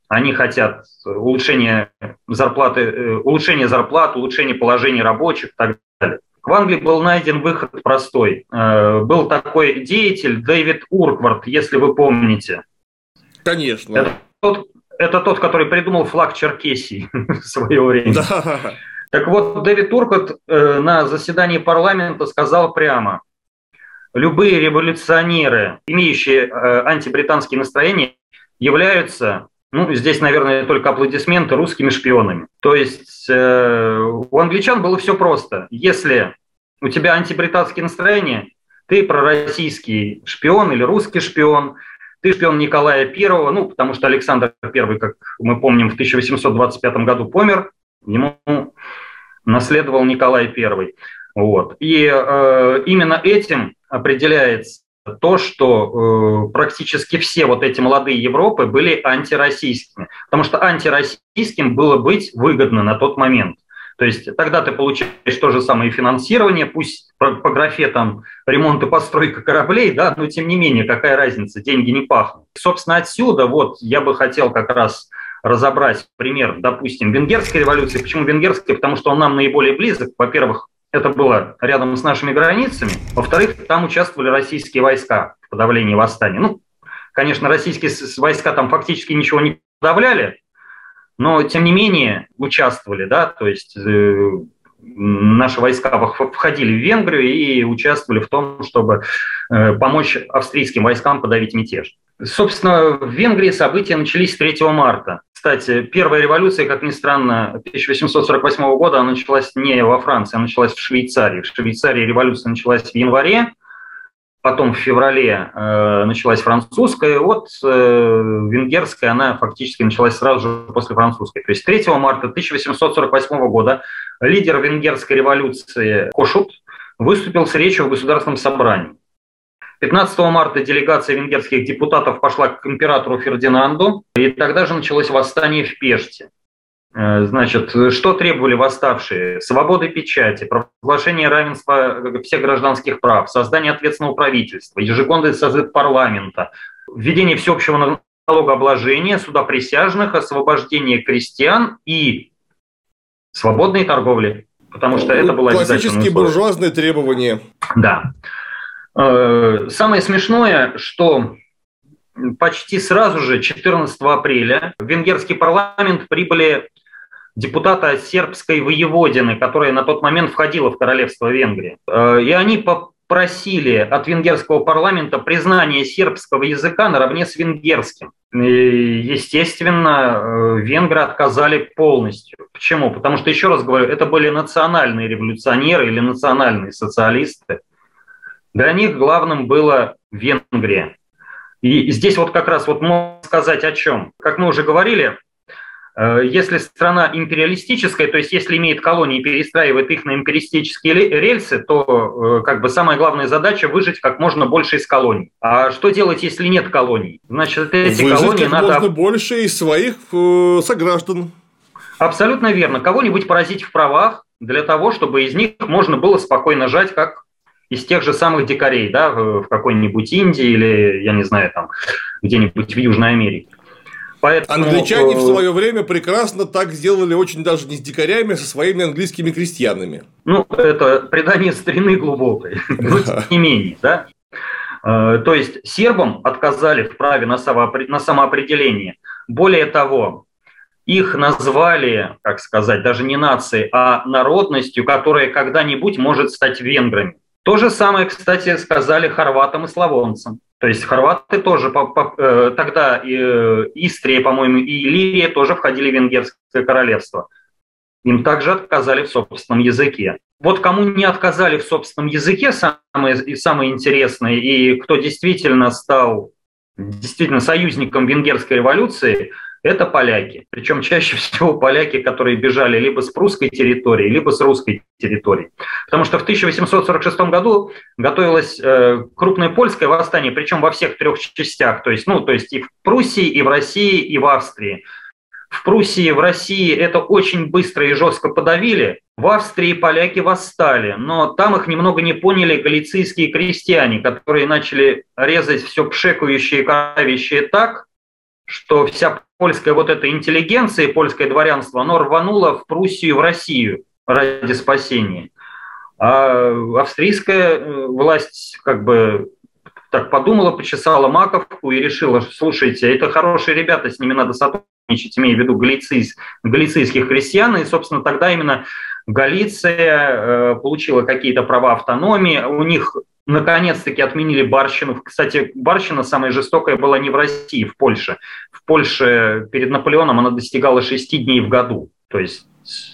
B: они хотят улучшения зарплаты, э, улучшения зарплат, улучшения положения рабочих и так далее. В Англии был найден выход простой. Э, был такой деятель Дэвид Урквард, если вы помните.
A: Конечно.
B: Это тот, это тот который придумал флаг Черкесии в свое время. Да. Так вот, Дэвид Урквард э, на заседании парламента сказал прямо, любые революционеры, имеющие э, антибританские настроения, являются, ну, здесь, наверное, только аплодисменты русскими шпионами. То есть э, у англичан было все просто. Если у тебя антибританские настроения, ты пророссийский шпион или русский шпион, ты шпион Николая I, ну, потому что Александр I, как мы помним, в 1825 году помер, ему наследовал Николай I. Вот. И э, именно этим определяется то, что э, практически все вот эти молодые Европы были антироссийскими, потому что антироссийским было быть выгодно на тот момент. То есть тогда ты получаешь то же самое финансирование, пусть по, по графе там ремонт и постройка кораблей, да, но тем не менее, какая разница, деньги не пахнут. Собственно, отсюда вот я бы хотел как раз разобрать пример, допустим, венгерской революции. Почему венгерской? Потому что он нам наиболее близок. Во-первых, это было рядом с нашими границами. Во-вторых, там участвовали российские войска в подавлении восстания. Ну, конечно, российские войска там фактически ничего не подавляли, но тем не менее участвовали, да, то есть э, наши войска входили в Венгрию и участвовали в том, чтобы э, помочь австрийским войскам подавить мятеж. Собственно, в Венгрии события начались 3 марта. Кстати, первая революция, как ни странно, 1848 года, она началась не во Франции, она началась в Швейцарии. В Швейцарии революция началась в январе, потом в феврале э, началась французская, вот э, венгерская, она фактически началась сразу же после французской. То есть 3 марта 1848 года лидер венгерской революции Кошут выступил с речью в Государственном собрании. 15 марта делегация венгерских депутатов пошла к императору Фердинанду, и тогда же началось восстание в Пеште. Э, значит, что требовали восставшие? Свободы печати, провозглашение равенства всех гражданских прав, создание ответственного правительства, ежегодный созыв парламента, введение всеобщего налогообложения, суда присяжных, освобождение крестьян и свободной торговли. Потому что это было
A: Классические буржуазные требования.
B: Да. Э, самое смешное, что почти сразу же, 14 апреля, в венгерский парламент прибыли депутаты от сербской воеводины, которая на тот момент входила в королевство Венгрии. Э, и они попросили от венгерского парламента признания сербского языка наравне с венгерским. И, естественно, э, венгры отказали полностью. Почему? Потому что, еще раз говорю, это были национальные революционеры или национальные социалисты. Для них главным было Венгрия. И здесь вот как раз вот можно сказать о чем. Как мы уже говорили, э, если страна империалистическая, то есть если имеет колонии и перестраивает их на империалистические рельсы, то э, как бы самая главная задача выжить как можно больше из колоний. А что делать, если нет колоний?
A: Значит, эти выжить колонии как надо... можно больше из своих э, сограждан.
B: Абсолютно верно. Кого-нибудь поразить в правах для того, чтобы из них можно было спокойно жать, как из тех же самых дикарей, да, в какой-нибудь Индии или, я не знаю, там, где-нибудь в Южной Америке.
A: Поэтому... Англичане в э, свое время прекрасно так сделали очень даже не с дикарями, а со своими английскими крестьянами.
B: Ну, это предание старины глубокой, но тем не менее, да. Э, то есть сербам отказали в праве на самоопределение. Более того, их назвали, как сказать, даже не нацией, а народностью, которая когда-нибудь может стать венграми. То же самое, кстати, сказали хорватам и славонцам. То есть хорваты тоже по, по, э, тогда и, э, Истрия, по-моему, и Ливия тоже входили в Венгерское королевство. Им также отказали в собственном языке. Вот кому не отказали в собственном языке, самое, самое интересное, и кто действительно стал действительно союзником венгерской революции – это поляки. Причем чаще всего поляки, которые бежали либо с прусской территории, либо с русской территории. Потому что в 1846 году готовилось э, крупное польское восстание, причем во всех трех частях, то есть, ну, то есть и в Пруссии, и в России, и в Австрии. В Пруссии, в России это очень быстро и жестко подавили. В Австрии поляки восстали, но там их немного не поняли галицийские крестьяне, которые начали резать все пшекающее и так, что вся польская вот эта интеллигенция, польское дворянство, оно рвануло в Пруссию, в Россию ради спасения. А австрийская э, власть как бы так подумала, почесала маковку и решила, слушайте, это хорошие ребята, с ними надо сотрудничать, имея в виду галицийс, галицийских крестьян, и, собственно, тогда именно Галиция э, получила какие-то права автономии, у них наконец-таки отменили барщину. Кстати, барщина самая жестокая была не в России, в Польше. В Польше перед Наполеоном она достигала 6 дней в году. То есть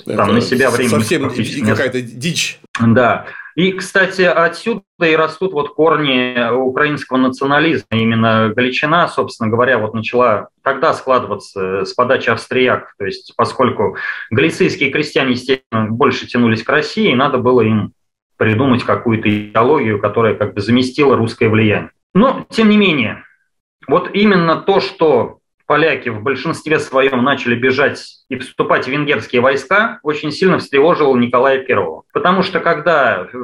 B: там Это на себя время
A: совсем какая-то дичь.
B: Да. И, кстати, отсюда и растут вот корни украинского национализма. Именно Галичина, собственно говоря, вот начала тогда складываться с подачи австрияков. То есть, поскольку галицийские крестьяне, естественно, больше тянулись к России, надо было им придумать какую-то идеологию, которая как бы заместила русское влияние. Но, тем не менее, вот именно то, что поляки в большинстве своем начали бежать и вступать в венгерские войска, очень сильно встревожило Николая I. Потому что когда э,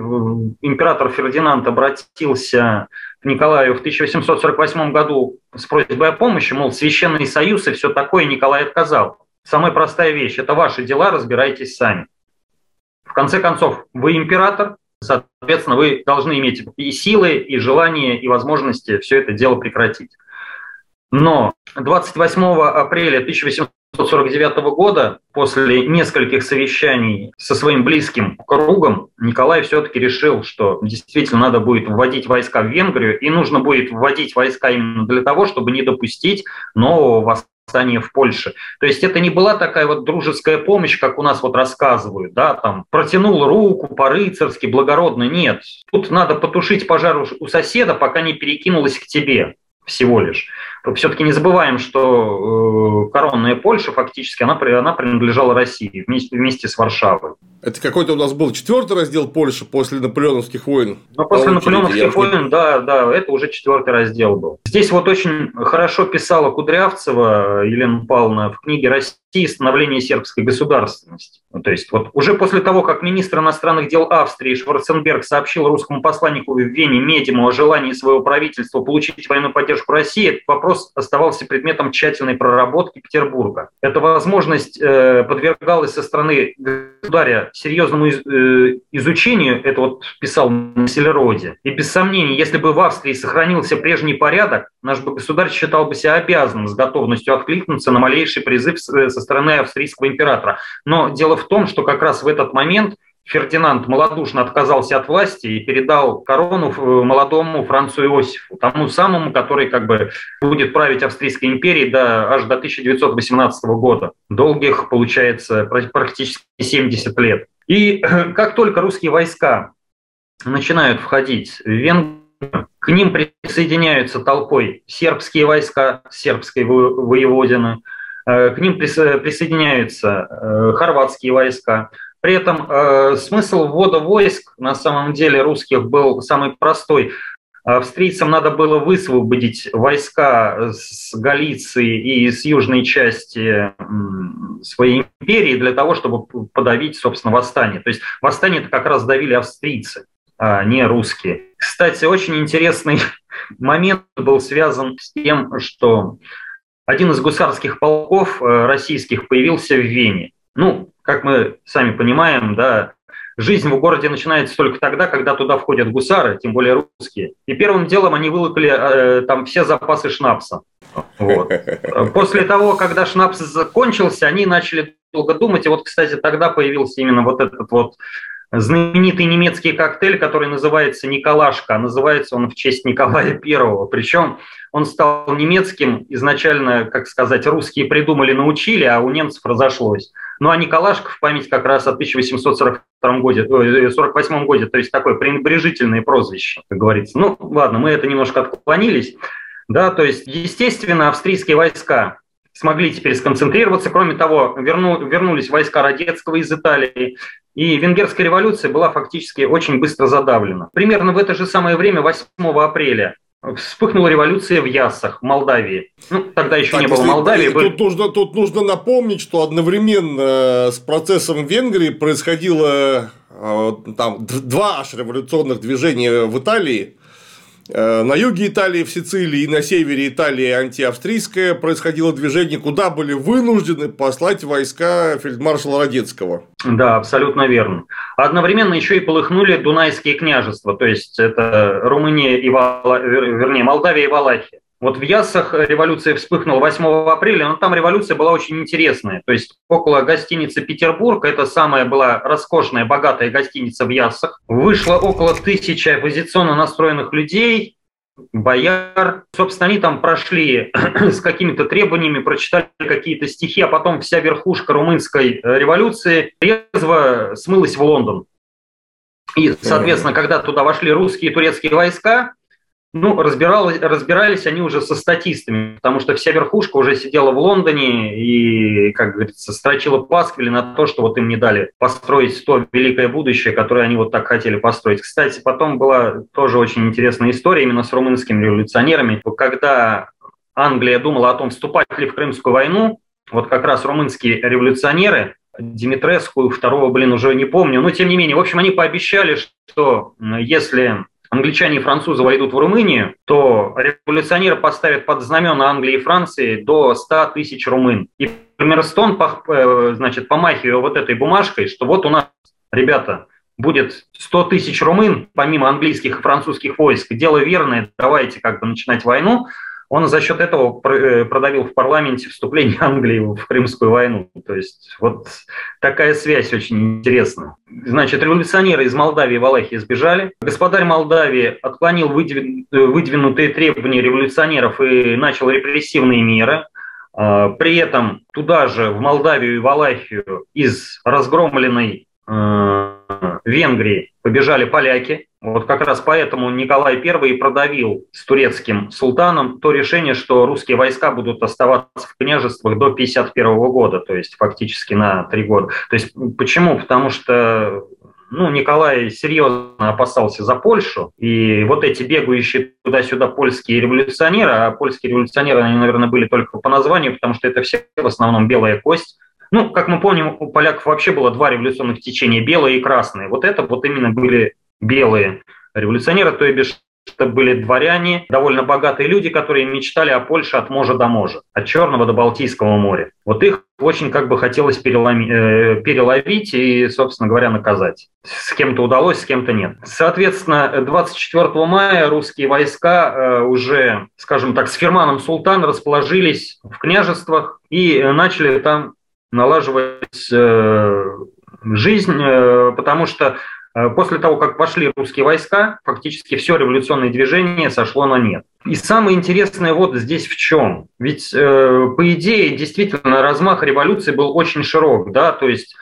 B: император Фердинанд обратился к Николаю в 1848 году с просьбой о помощи, мол, Священный Союз и все такое, Николай отказал. Самая простая вещь – это ваши дела, разбирайтесь сами. В конце концов, вы император, соответственно, вы должны иметь и силы, и желание, и возможности все это дело прекратить. Но 28 апреля 1848 1949 года, после нескольких совещаний со своим близким кругом, Николай все-таки решил, что действительно надо будет вводить войска в Венгрию, и нужно будет вводить войска именно для того, чтобы не допустить нового восстания в Польше. То есть это не была такая вот дружеская помощь, как у нас вот рассказывают, да, там протянул руку по-рыцарски, благородно. Нет, тут надо потушить пожар у соседа, пока не перекинулось к тебе всего лишь. Все-таки не забываем, что э, коронная Польша фактически она, она принадлежала России вместе, вместе с Варшавой.
A: Это какой-то у нас был четвертый раздел Польши после наполеоновских войн.
B: Ну, после наполеоновских войн, да, да, это уже четвертый раздел был. Здесь вот очень хорошо писала Кудрявцева Елена Павловна в книге «Россия. Становление сербской государственности». Ну, то есть вот уже после того, как министр иностранных дел Австрии Шварценберг сообщил русскому посланнику в Вене Медиму о желании своего правительства получить военную поддержку России, этот вопрос оставался предметом тщательной проработки Петербурга. Эта возможность э, подвергалась со стороны государя серьезному э, изучению, это вот писал на Селероде, и без сомнений, если бы в Австрии сохранился прежний порядок, наш бы государь считал бы себя обязанным с готовностью откликнуться на малейший призыв э, со стороны австрийского императора. Но дело в том, что как раз в этот момент Фердинанд малодушно отказался от власти и передал корону э, молодому Францу Иосифу, тому самому, который как бы будет править Австрийской империей до, аж до 1918 года. Долгих, получается, практически 70 лет. И как только русские войска начинают входить в Венгрию, к ним присоединяются толпой сербские войска, сербской воеводины, э, к ним присоединяются э, хорватские войска, при этом э, смысл ввода войск на самом деле русских был самый простой. Австрийцам надо было высвободить войска с Галиции и с южной части своей империи для того, чтобы подавить, собственно, восстание. То есть восстание это как раз давили австрийцы, не русские. Кстати, очень интересный момент был связан с тем, что один из гусарских полков э, российских появился в Вене. Ну, как мы сами понимаем, да, жизнь в городе начинается только тогда, когда туда входят гусары, тем более русские. И первым делом они вылокали э, там все запасы шнапса. Вот. После того, когда шнапс закончился, они начали долго думать. И вот, кстати, тогда появился именно вот этот вот знаменитый немецкий коктейль, который называется Николашка. А называется он в честь Николая Первого. Причем он стал немецким. Изначально, как сказать, русские придумали, научили, а у немцев разошлось. Ну а Николашка в память как раз о 1842 годе, 48 годе, то есть такое пренебрежительное прозвище, как говорится. Ну ладно, мы это немножко отклонились. Да, то есть, естественно, австрийские войска смогли теперь сконцентрироваться. Кроме того, верну, вернулись войска Радецкого из Италии, и Венгерская революция была фактически очень быстро задавлена. Примерно в это же самое время, 8 апреля, вспыхнула революция в Яссах, в Молдавии. Ну, тогда еще так, не было Молдавии.
A: Тут, нужно, тут нужно напомнить, что одновременно с процессом в Венгрии происходило э, там два аж революционных движения в Италии. Э, на юге Италии, в Сицилии и на севере Италии антиавстрийское происходило движение, куда были вынуждены послать войска фельдмаршала Радецкого.
B: Да, абсолютно верно. Одновременно еще и полыхнули Дунайские княжества, то есть это Румыния и Вала... вернее, Молдавия и Валахия. Вот в Яссах революция вспыхнула 8 апреля, но там революция была очень интересная. То есть около гостиницы «Петербург», это самая была роскошная, богатая гостиница в Яссах, вышло около тысячи оппозиционно настроенных людей, бояр. Собственно, они там прошли с какими-то требованиями, прочитали какие-то стихи, а потом вся верхушка румынской революции резво смылась в Лондон. И, соответственно, когда туда вошли русские и турецкие войска, ну, разбирались, они уже со статистами, потому что вся верхушка уже сидела в Лондоне и, как говорится, строчила пасквили на то, что вот им не дали построить то великое будущее, которое они вот так хотели построить. Кстати, потом была тоже очень интересная история именно с румынскими революционерами. Когда Англия думала о том, вступать ли в Крымскую войну, вот как раз румынские революционеры Димитреску, второго, блин, уже не помню, но тем не менее, в общем, они пообещали, что если англичане и французы войдут в Румынию, то революционеры поставят под знамена Англии и Франции до 100 тысяч румын. И Мерстон, э, значит, помахивая вот этой бумажкой, что вот у нас, ребята, будет 100 тысяч румын, помимо английских и французских войск. Дело верное, давайте как бы начинать войну. Он за счет этого э, продавил в парламенте вступление Англии в Крымскую войну. То есть вот такая связь очень интересная. Значит, революционеры из Молдавии и Валахии сбежали. Господарь Молдавии отклонил выдвинутые требования революционеров и начал репрессивные меры. А, при этом туда же, в Молдавию и Валахию, из разгромленной э, Венгрии побежали поляки. Вот как раз поэтому Николай I продавил с турецким султаном то решение, что русские войска будут оставаться в княжествах до 1951 года, то есть фактически на три года. То есть почему? Потому что ну, Николай серьезно опасался за Польшу, и вот эти бегающие туда-сюда польские революционеры, а польские революционеры, они, наверное, были только по названию, потому что это все в основном белая кость, ну, как мы помним, у поляков вообще было два революционных течения, белое и красное. Вот это вот именно были белые революционеры, то бишь это были дворяне, довольно богатые люди, которые мечтали о Польше от можа до можа, от Черного до Балтийского моря. Вот их очень как бы хотелось переломи, э, переловить и, собственно говоря, наказать. С кем-то удалось, с кем-то нет. Соответственно, 24 мая русские войска э, уже, скажем так, с Ферманом Султан расположились в княжествах и начали там налаживать э, жизнь, э, потому что после того, как пошли русские войска, фактически все революционное движение сошло на нет. И самое интересное вот здесь в чем. Ведь, э, по идее, действительно, размах революции был очень широк, да, то есть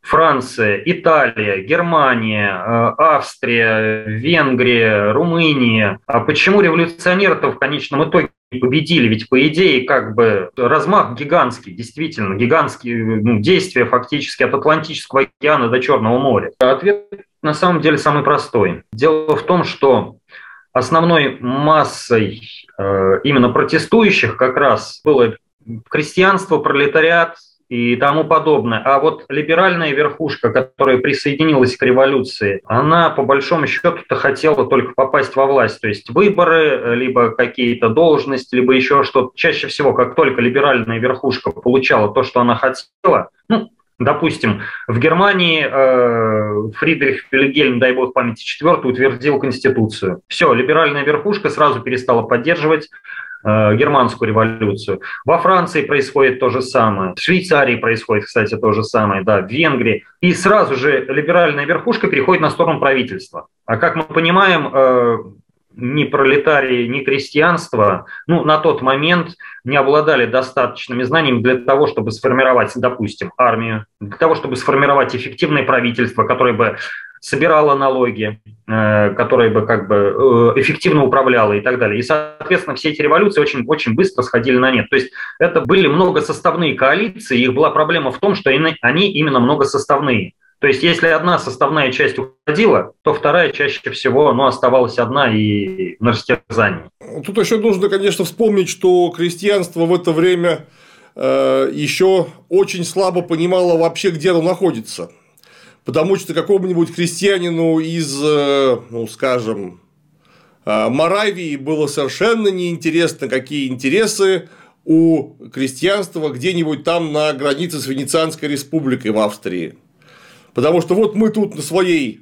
B: Франция, Италия, Германия, э, Австрия, Венгрия, Румыния. А почему революционеры-то в конечном итоге победили? Ведь по идее как бы размах гигантский, действительно, гигантские ну, действия фактически от Атлантического океана до Черного моря. Ответ на самом деле самый простой. Дело в том, что основной массой э, именно протестующих как раз было крестьянство, пролетариат, и тому подобное. А вот либеральная верхушка, которая присоединилась к революции, она по большому счету-то хотела только попасть во власть. То есть выборы, либо какие-то должности, либо еще что-то. Чаще всего, как только либеральная верхушка получала то, что она хотела, ну, Допустим, в Германии э, Фридрих Вильгельм, дай бог памяти, четвертый утвердил Конституцию. Все, либеральная верхушка сразу перестала поддерживать Э, германскую революцию. Во Франции происходит то же самое. В Швейцарии происходит, кстати, то же самое, да, в Венгрии. И сразу же либеральная верхушка переходит на сторону правительства. А как мы понимаем, э, ни пролетарии, ни крестьянство ну, на тот момент не обладали достаточными знаниями для того, чтобы сформировать, допустим, армию, для того, чтобы сформировать эффективное правительство, которое бы собирала налоги, э, которая бы как бы э, эффективно управляла и так далее. И, соответственно, все эти революции очень, очень быстро сходили на нет. То есть это были многосоставные коалиции, их была проблема в том, что они именно многосоставные. То есть если одна составная часть уходила, то вторая чаще всего ну, оставалась одна и на растерзании.
A: Тут еще нужно, конечно, вспомнить, что крестьянство в это время э, еще очень слабо понимало вообще, где оно находится потому что какому-нибудь крестьянину из, э, ну, скажем, э, Моравии было совершенно неинтересно, какие интересы у крестьянства где-нибудь там на границе с Венецианской республикой в Австрии. Потому что вот мы тут на своей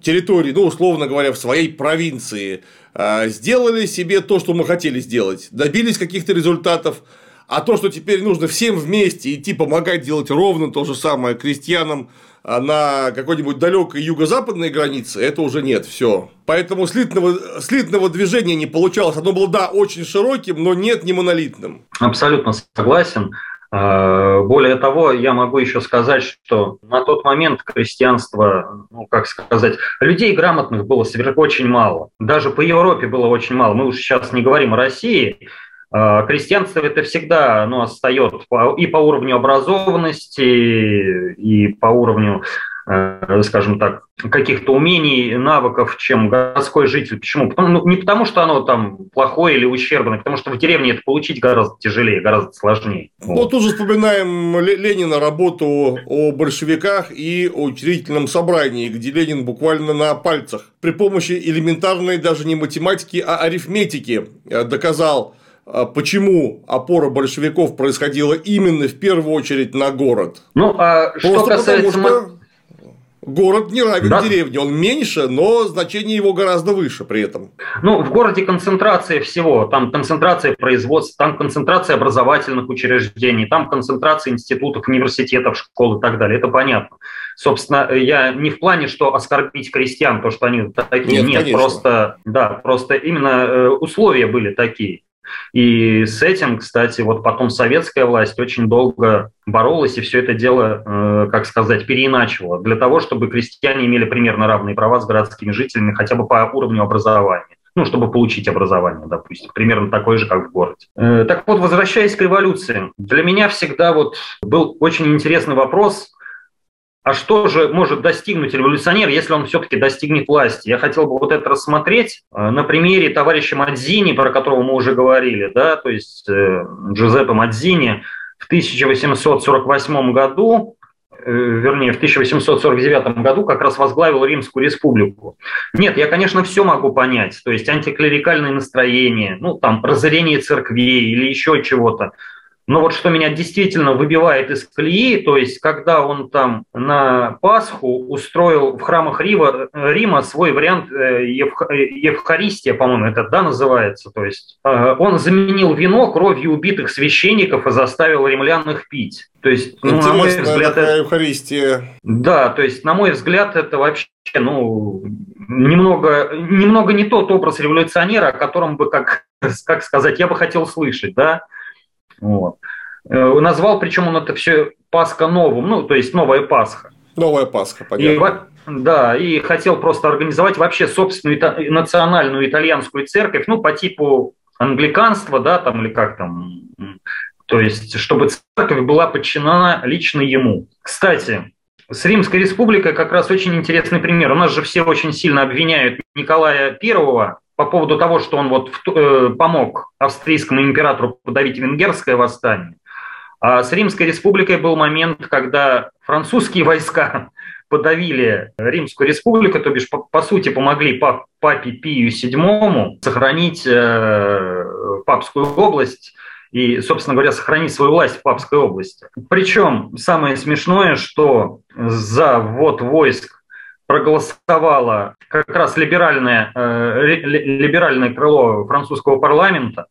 A: территории, ну, условно говоря, в своей провинции э, сделали себе то, что мы хотели сделать, добились каких-то результатов, а то, что теперь нужно всем вместе идти помогать делать ровно то же самое крестьянам а на какой-нибудь далекой юго-западной границе, это уже нет, все. Поэтому слитного, слитного движения не получалось. Оно было, да, очень широким, но нет, не монолитным.
B: Абсолютно согласен. А, более того, я могу еще сказать, что на тот момент крестьянство, ну как сказать, людей грамотных было очень мало. Даже по Европе было очень мало. Мы уже сейчас не говорим о России, а, крестьянство это всегда ну, остается и по уровню образованности, и по уровню, э, скажем так, каких-то умений, навыков, чем городской житель. Почему? Потому, ну, не потому, что оно там плохое или ущербное, потому что в деревне это получить гораздо тяжелее, гораздо сложнее.
A: Ну, вот. тут же вспоминаем Ленина работу о большевиках и о учредительном собрании, где Ленин буквально на пальцах при помощи элементарной даже не математики, а арифметики э, доказал, а почему опора большевиков происходила именно в первую очередь на город?
B: Ну, а что касается... Потому что...
A: Город не равен да. деревне, он меньше, но значение его гораздо выше при этом.
B: Ну, в городе концентрация всего, там концентрация производства, там концентрация образовательных учреждений, там концентрация институтов, университетов, школ и так далее, это понятно. Собственно, я не в плане, что оскорбить крестьян, то, что они такие, нет, нет просто, да, просто именно э, условия были такие. И с этим, кстати, вот потом советская власть очень долго боролась и все это дело, э, как сказать, переиначивала для того, чтобы крестьяне имели примерно равные права с городскими жителями хотя бы по уровню образования ну, чтобы получить образование, допустим, примерно такое же, как в городе. Э, так вот, возвращаясь к революции, для меня всегда вот был очень интересный вопрос, а что же может достигнуть революционер, если он все-таки достигнет власти? Я хотел бы вот это рассмотреть э, на примере товарища Мадзини, про которого мы уже говорили, да, то есть э, Джузеппе Мадзини в 1848 году, э, вернее, в 1849 году как раз возглавил Римскую республику. Нет, я, конечно, все могу понять, то есть антиклерикальные настроения, ну, там, разорение церквей или еще чего-то. Но вот что меня действительно выбивает из колеи, то есть когда он там на Пасху устроил в храмах Рима, Рима свой вариант э, Евхаристия, по-моему, это да, называется. То есть э, он заменил вино кровью убитых священников и заставил римлян их пить. То есть,
A: ну, на мой взгляд, это... Евхаристия.
B: Да, то есть, на мой взгляд, это вообще, ну, немного, немного не тот образ революционера, о котором бы, как, как сказать, я бы хотел слышать, да. Вот. Э, назвал, причем он это все Пасха новым, ну, то есть новая Пасха.
A: Новая Пасха, понятно.
B: И, да, и хотел просто организовать вообще собственную национальную итальянскую церковь, ну, по типу англиканства, да, там, или как там, то есть, чтобы церковь была подчинена лично ему. Кстати, с Римской республикой как раз очень интересный пример. У нас же все очень сильно обвиняют Николая Первого по поводу того, что он вот э, помог австрийскому императору подавить венгерское восстание. А с Римской республикой был момент, когда французские войска подавили Римскую республику, то бишь, по, по сути, помогли пап, папе Пию VII сохранить э, папскую область и, собственно говоря, сохранить свою власть в Папской области. Причем самое смешное, что за ввод войск проголосовало как раз либеральное, э, либеральное крыло французского парламента,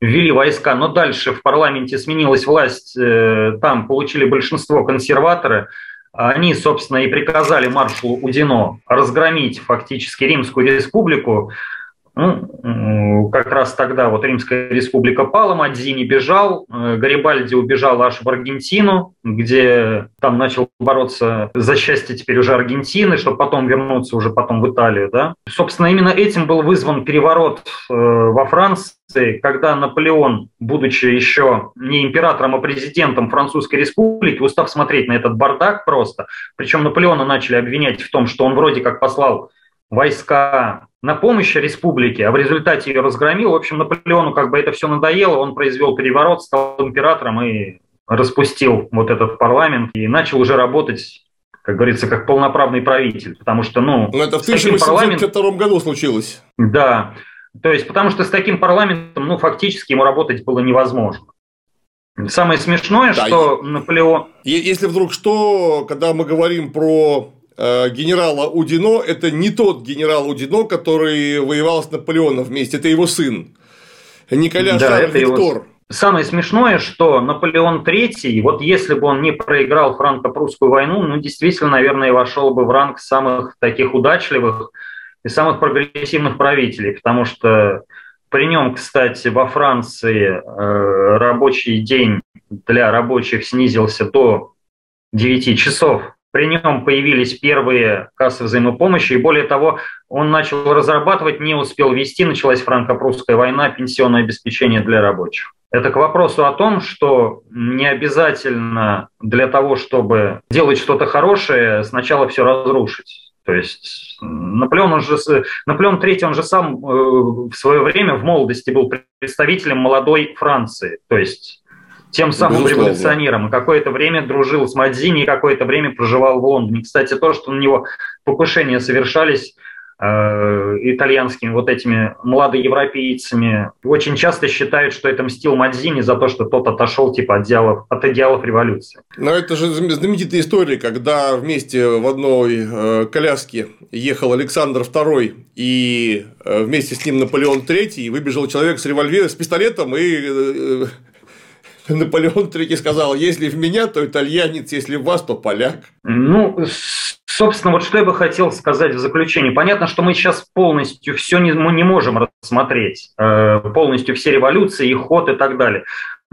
B: ввели войска, но дальше в парламенте сменилась власть, э, там получили большинство консерваторы, они, собственно, и приказали маршалу Удино разгромить фактически Римскую республику, как раз тогда вот Римская республика пала, Мадзини бежал, э, Гарибальди убежал аж в Аргентину, где там начал бороться за счастье теперь уже Аргентины, чтобы потом вернуться уже потом в Италию. Да? Собственно, именно этим был вызван переворот э, во Франции, когда Наполеон, будучи еще не императором, а президентом Французской республики, устав смотреть на этот бардак просто, причем Наполеона начали обвинять в том, что он вроде как послал войска на помощь республике, а в результате ее разгромил. В общем, Наполеону как бы это все надоело, он произвел переворот, стал императором и распустил вот этот парламент и начал уже работать как говорится, как полноправный правитель, потому что, ну...
A: Но это в 1852 парламент... году случилось.
B: Да, то есть потому что с таким парламентом, ну, фактически ему работать было невозможно. Самое смешное, да, что Наполеон...
A: Если вдруг что, когда мы говорим про генерала Удино – это не тот генерал Удино, который воевал с Наполеоном вместе, это его сын. Николя да, Шарль Виктор. Его...
B: Самое смешное, что Наполеон III, вот если бы он не проиграл франко-прусскую войну, ну, действительно, наверное, вошел бы в ранг самых таких удачливых и самых прогрессивных правителей, потому что при нем, кстати, во Франции э, рабочий день для рабочих снизился до 9 часов при нем появились первые кассы взаимопомощи, и более того, он начал разрабатывать, не успел вести, началась франко-прусская война, пенсионное обеспечение для рабочих. Это к вопросу о том, что не обязательно для того, чтобы делать что-то хорошее, сначала все разрушить. То есть Наполеон, он же, Наполеон III, он же сам э, в свое время в молодости был представителем молодой Франции. То есть тем самым Безусловно. революционером. И какое-то время дружил с Мадзини, и какое-то время проживал в Лондоне. Кстати, то, что на него покушения совершались, Э, итальянскими вот этими младоевропейцами очень часто считают, что это мстил Мадзини за то, что тот отошел типа от идеалов, от идеалов революции.
A: Но это же знаменитая история, когда вместе в одной э, коляске ехал Александр II и э, вместе с ним Наполеон III, выбежал человек с револьвером, с пистолетом и Наполеон III сказал, если в меня, то итальянец, если в вас, то поляк.
B: Ну, Собственно, вот что я бы хотел сказать в заключение. Понятно, что мы сейчас полностью все не, мы не можем рассмотреть, э, полностью все революции, их ход и так далее.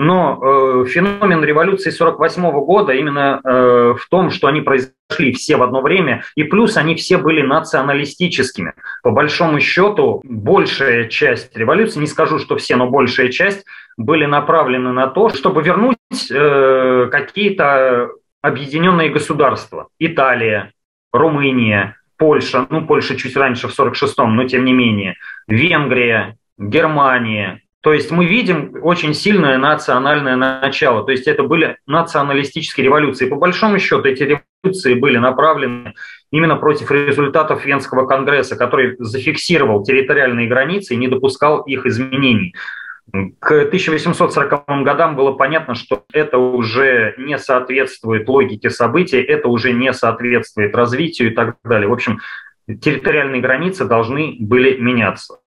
B: Но э, феномен революции 48 года именно э, в том, что они произошли все в одно время, и плюс они все были националистическими. По большому счету, большая часть революции, не скажу, что все, но большая часть, были направлены на то, чтобы вернуть э, какие-то объединенные государства. Италия, Румыния, Польша, ну, Польша чуть раньше, в 46-м, но тем не менее, Венгрия, Германия. То есть мы видим очень сильное национальное начало. То есть это были националистические революции. По большому счету эти революции были направлены именно против результатов Венского конгресса, который зафиксировал территориальные границы и не допускал их изменений. К 1840 годам было понятно, что это уже не соответствует логике событий, это уже не соответствует развитию и так далее. В общем, территориальные границы должны были меняться.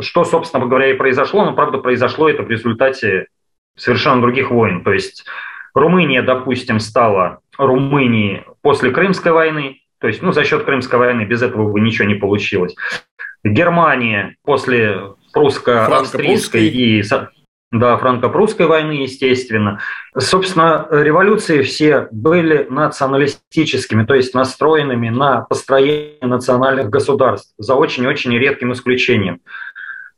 B: Что, собственно говоря, и произошло, но, правда, произошло это в результате совершенно других войн. То есть Румыния, допустим, стала Румынией после Крымской войны, то есть ну, за счет Крымской войны без этого бы ничего не получилось. Германия после прусско-австрийской и да, франко-прусской войны, естественно. Собственно, революции все были националистическими, то есть настроенными на построение национальных государств, за очень-очень редким исключением.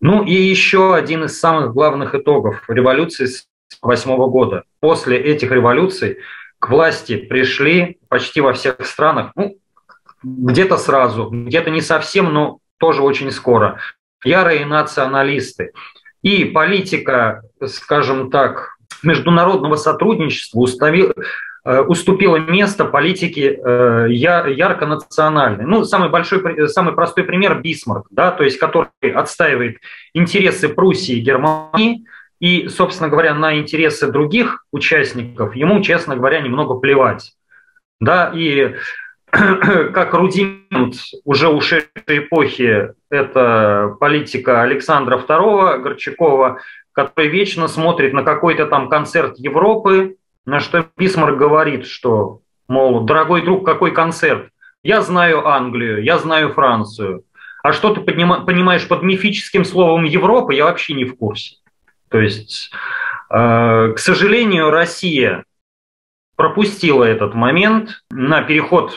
B: Ну и еще один из самых главных итогов революции с 1908 года. После этих революций к власти пришли почти во всех странах, ну, где-то сразу, где-то не совсем, но тоже очень скоро ярые националисты. И политика, скажем так, международного сотрудничества уставил, э, уступила место политике э, ярко национальной. Ну, самый большой, самый простой пример Бисмарк, да, то есть который отстаивает интересы Пруссии и Германии, и, собственно говоря, на интересы других участников ему, честно говоря, немного плевать. Да, и как рудимент уже ушедшей эпохи, это политика Александра II Горчакова, который вечно смотрит на какой-то там концерт Европы, на что Бисмарк говорит, что, мол, дорогой друг, какой концерт? Я знаю Англию, я знаю Францию. А что ты понимаешь под мифическим словом Европа, я вообще не в курсе. То есть, э, к сожалению, Россия пропустила этот момент на переход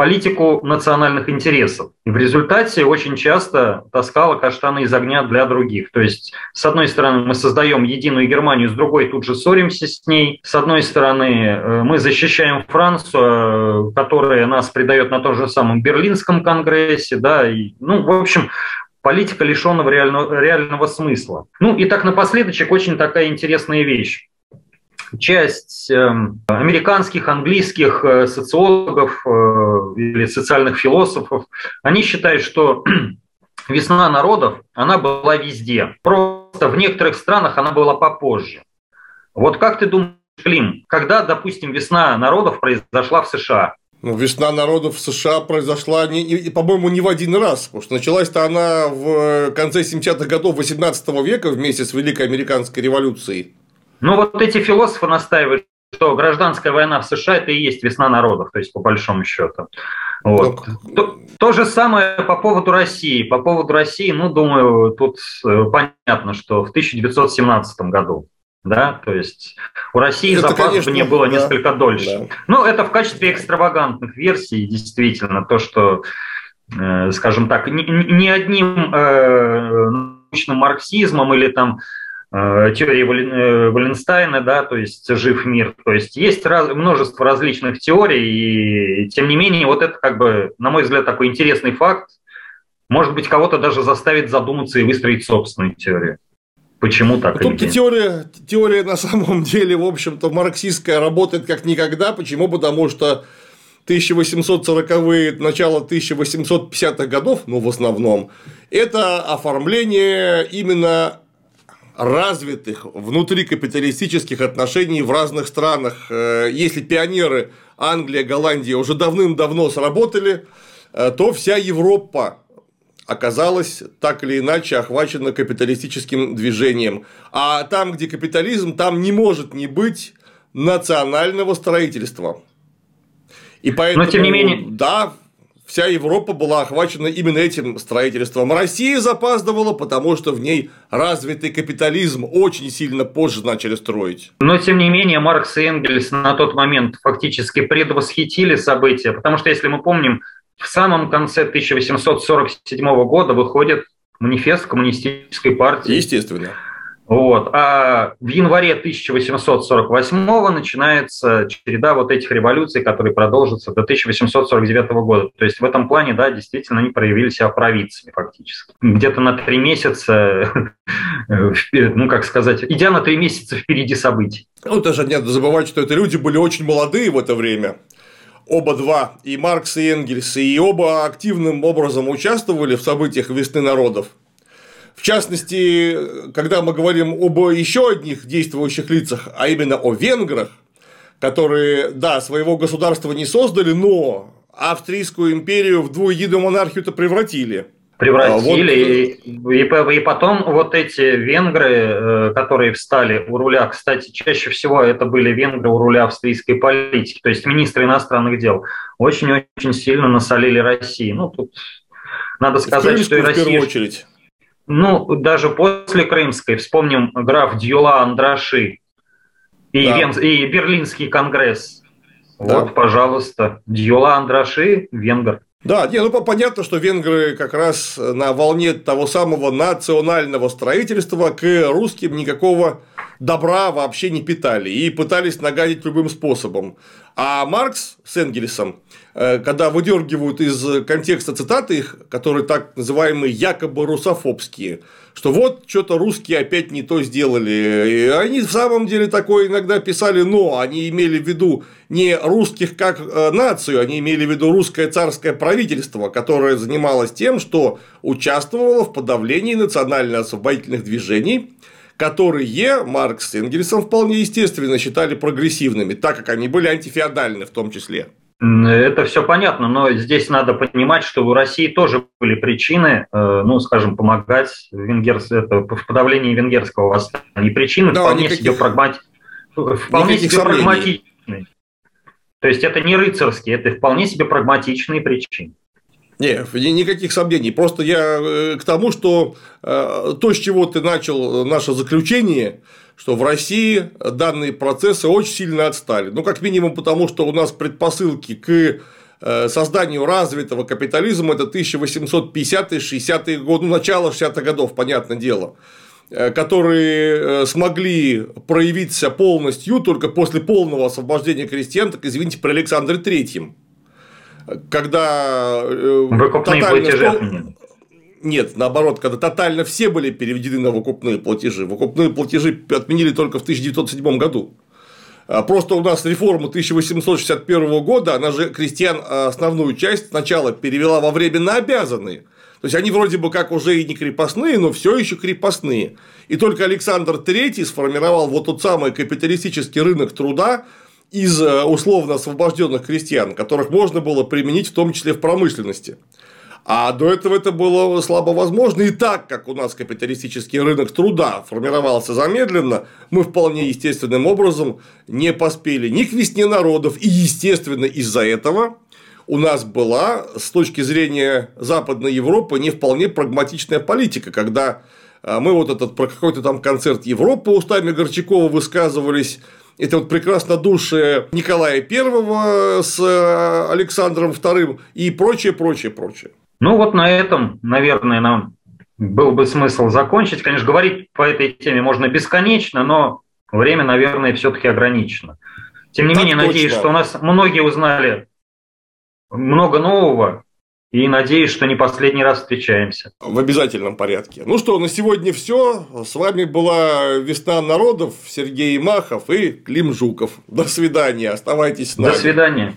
B: политику национальных интересов. И в результате очень часто таскала каштаны из огня для других. То есть, с одной стороны, мы создаем единую Германию, с другой тут же ссоримся с ней. С одной стороны, э, мы защищаем Францию, э, которая нас предает на том же самом Берлинском конгрессе. Да, и, ну, в общем, политика лишенного реального, реального смысла. Ну и так напоследочек очень такая интересная вещь часть эм, американских, английских э, социологов э, или социальных философов, они считают, что весна народов, она была везде. Просто в некоторых странах она была попозже. Вот как ты думаешь, Клим, когда, допустим, весна народов произошла в США?
A: Ну, весна народов в США произошла, не, не, по-моему, не в один раз, потому что началась-то она в конце 70-х годов 18 века вместе с Великой Американской революцией.
B: Ну, вот эти философы настаивают, что гражданская война в США это и есть весна народов, то есть по большому счету. Вот. То, то же самое по поводу России. По поводу России, ну, думаю, тут э, понятно, что в 1917 году. Да, то есть у России это, запаздывание было да, несколько дольше. Да. Ну, это в качестве экстравагантных версий, действительно, то, что, э, скажем так, ни, ни одним э, научным марксизмом или там теории э, Валенстайна, да, то есть жив мир. То есть есть раз, множество различных теорий, и тем не менее, вот это как бы, на мой взгляд, такой интересный факт. Может быть, кого-то даже заставит задуматься и выстроить собственную теорию. Почему так?
A: Тут теория, теория на самом деле, в общем-то, марксистская работает как никогда. Почему? Потому что 1840-е, начало 1850-х годов, ну, в основном, это оформление именно развитых внутрикапиталистических отношений в разных странах. Э, если пионеры Англия, Голландия уже давным-давно сработали, э, то вся Европа оказалась так или иначе охвачена капиталистическим движением. А там, где капитализм, там не может не быть национального строительства. И поэтому,
B: Но, тем не менее...
A: да, вся Европа была охвачена именно этим строительством. Россия запаздывала, потому что в ней развитый капитализм очень сильно позже начали строить.
B: Но, тем не менее, Маркс и Энгельс на тот момент фактически предвосхитили события, потому что, если мы помним, в самом конце 1847 года выходит манифест коммунистической партии.
A: Естественно.
B: Вот. А в январе 1848 начинается череда вот этих революций, которые продолжатся до 1849 года. То есть в этом плане, да, действительно они проявили себя провидцами фактически. Где-то на три месяца, ну как сказать, идя на три месяца впереди событий.
A: Ну, даже не надо забывать, что это люди были очень молодые в это время оба два, и Маркс, и Энгельс, и оба активным образом участвовали в событиях весны народов. В частности, когда мы говорим об еще одних действующих лицах, а именно о венграх, которые, да, своего государства не создали, но Австрийскую империю в двуединую монархию-то превратили.
B: Превратили. А, вот... и, и, и потом вот эти венгры, э, которые встали у руля, кстати, чаще всего это были венгры у руля австрийской политики, то есть министры иностранных дел, очень-очень сильно насолили России. Ну, тут надо сказать, что и Россия... в первую очередь. Ну, даже после Крымской, вспомним граф Дьюла Андраши и, да. Вен... и Берлинский конгресс. Да. Вот, пожалуйста, Дьюла Андраши, венгр.
A: Да, не, ну понятно, что венгры как раз на волне того самого национального строительства к русским никакого добра вообще не питали и пытались нагадить любым способом. А Маркс с Энгельсом, э, когда выдергивают из контекста цитаты их, которые так называемые якобы русофобские, что вот что-то русские опять не то сделали. И они в самом деле такое иногда писали, но они имели в виду не русских как э, нацию, они имели в виду русское царское правительство, которое занималось тем, что участвовало в подавлении национально-освободительных движений, которые Маркс с Энгельсом вполне естественно считали прогрессивными, так как они были антифеодальны в том числе.
B: Это все понятно, но здесь надо понимать, что у России тоже были причины, э, ну, скажем, помогать венгерс... это, в подавлении венгерского восстания. Причины да, вполне никаких, себе, прагмати... вполне себе прагматичные. То есть это не рыцарские, это вполне себе прагматичные причины.
A: Нет, никаких сомнений. Просто я э, к тому, что э, то, с чего ты начал наше заключение, что в России данные процессы очень сильно отстали. Ну, как минимум потому, что у нас предпосылки к э, созданию развитого капитализма это 1850-60-е годы, ну, начало 60-х годов, понятное дело которые смогли проявиться полностью только после полного освобождения крестьян, так извините, при Александре Третьем когда
B: э, Выкупные платежи
A: Нет, наоборот, когда тотально все были переведены на выкупные платежи. Выкупные платежи отменили только в 1907 году. А просто у нас реформа 1861 года, она же крестьян а, основную часть сначала перевела во временно обязанные. То есть они вроде бы как уже и не крепостные, но все еще крепостные. И только Александр III сформировал вот тот самый капиталистический рынок труда, из э, условно освобожденных крестьян, которых можно было применить в том числе в промышленности. А до этого это было слабо возможно. И так как у нас капиталистический рынок труда формировался замедленно, мы вполне естественным образом не поспели ни к весне народов. И, естественно, из-за этого у нас была, с точки зрения Западной Европы, не вполне прагматичная политика, когда э, мы вот этот про какой-то там концерт Европы устами Горчакова высказывались, это вот прекрасно души Николая I с э, Александром II и прочее, прочее, прочее.
B: Ну вот на этом, наверное, нам был бы смысл закончить. Конечно, говорить по этой теме можно бесконечно, но время, наверное, все-таки ограничено. Тем не так менее, точно. надеюсь, что у нас многие узнали много нового, и надеюсь, что не последний раз встречаемся.
A: В обязательном порядке. Ну что, на сегодня все. С вами была Весна народов, Сергей Махов и Клим Жуков. До свидания. Оставайтесь с нами.
B: До свидания.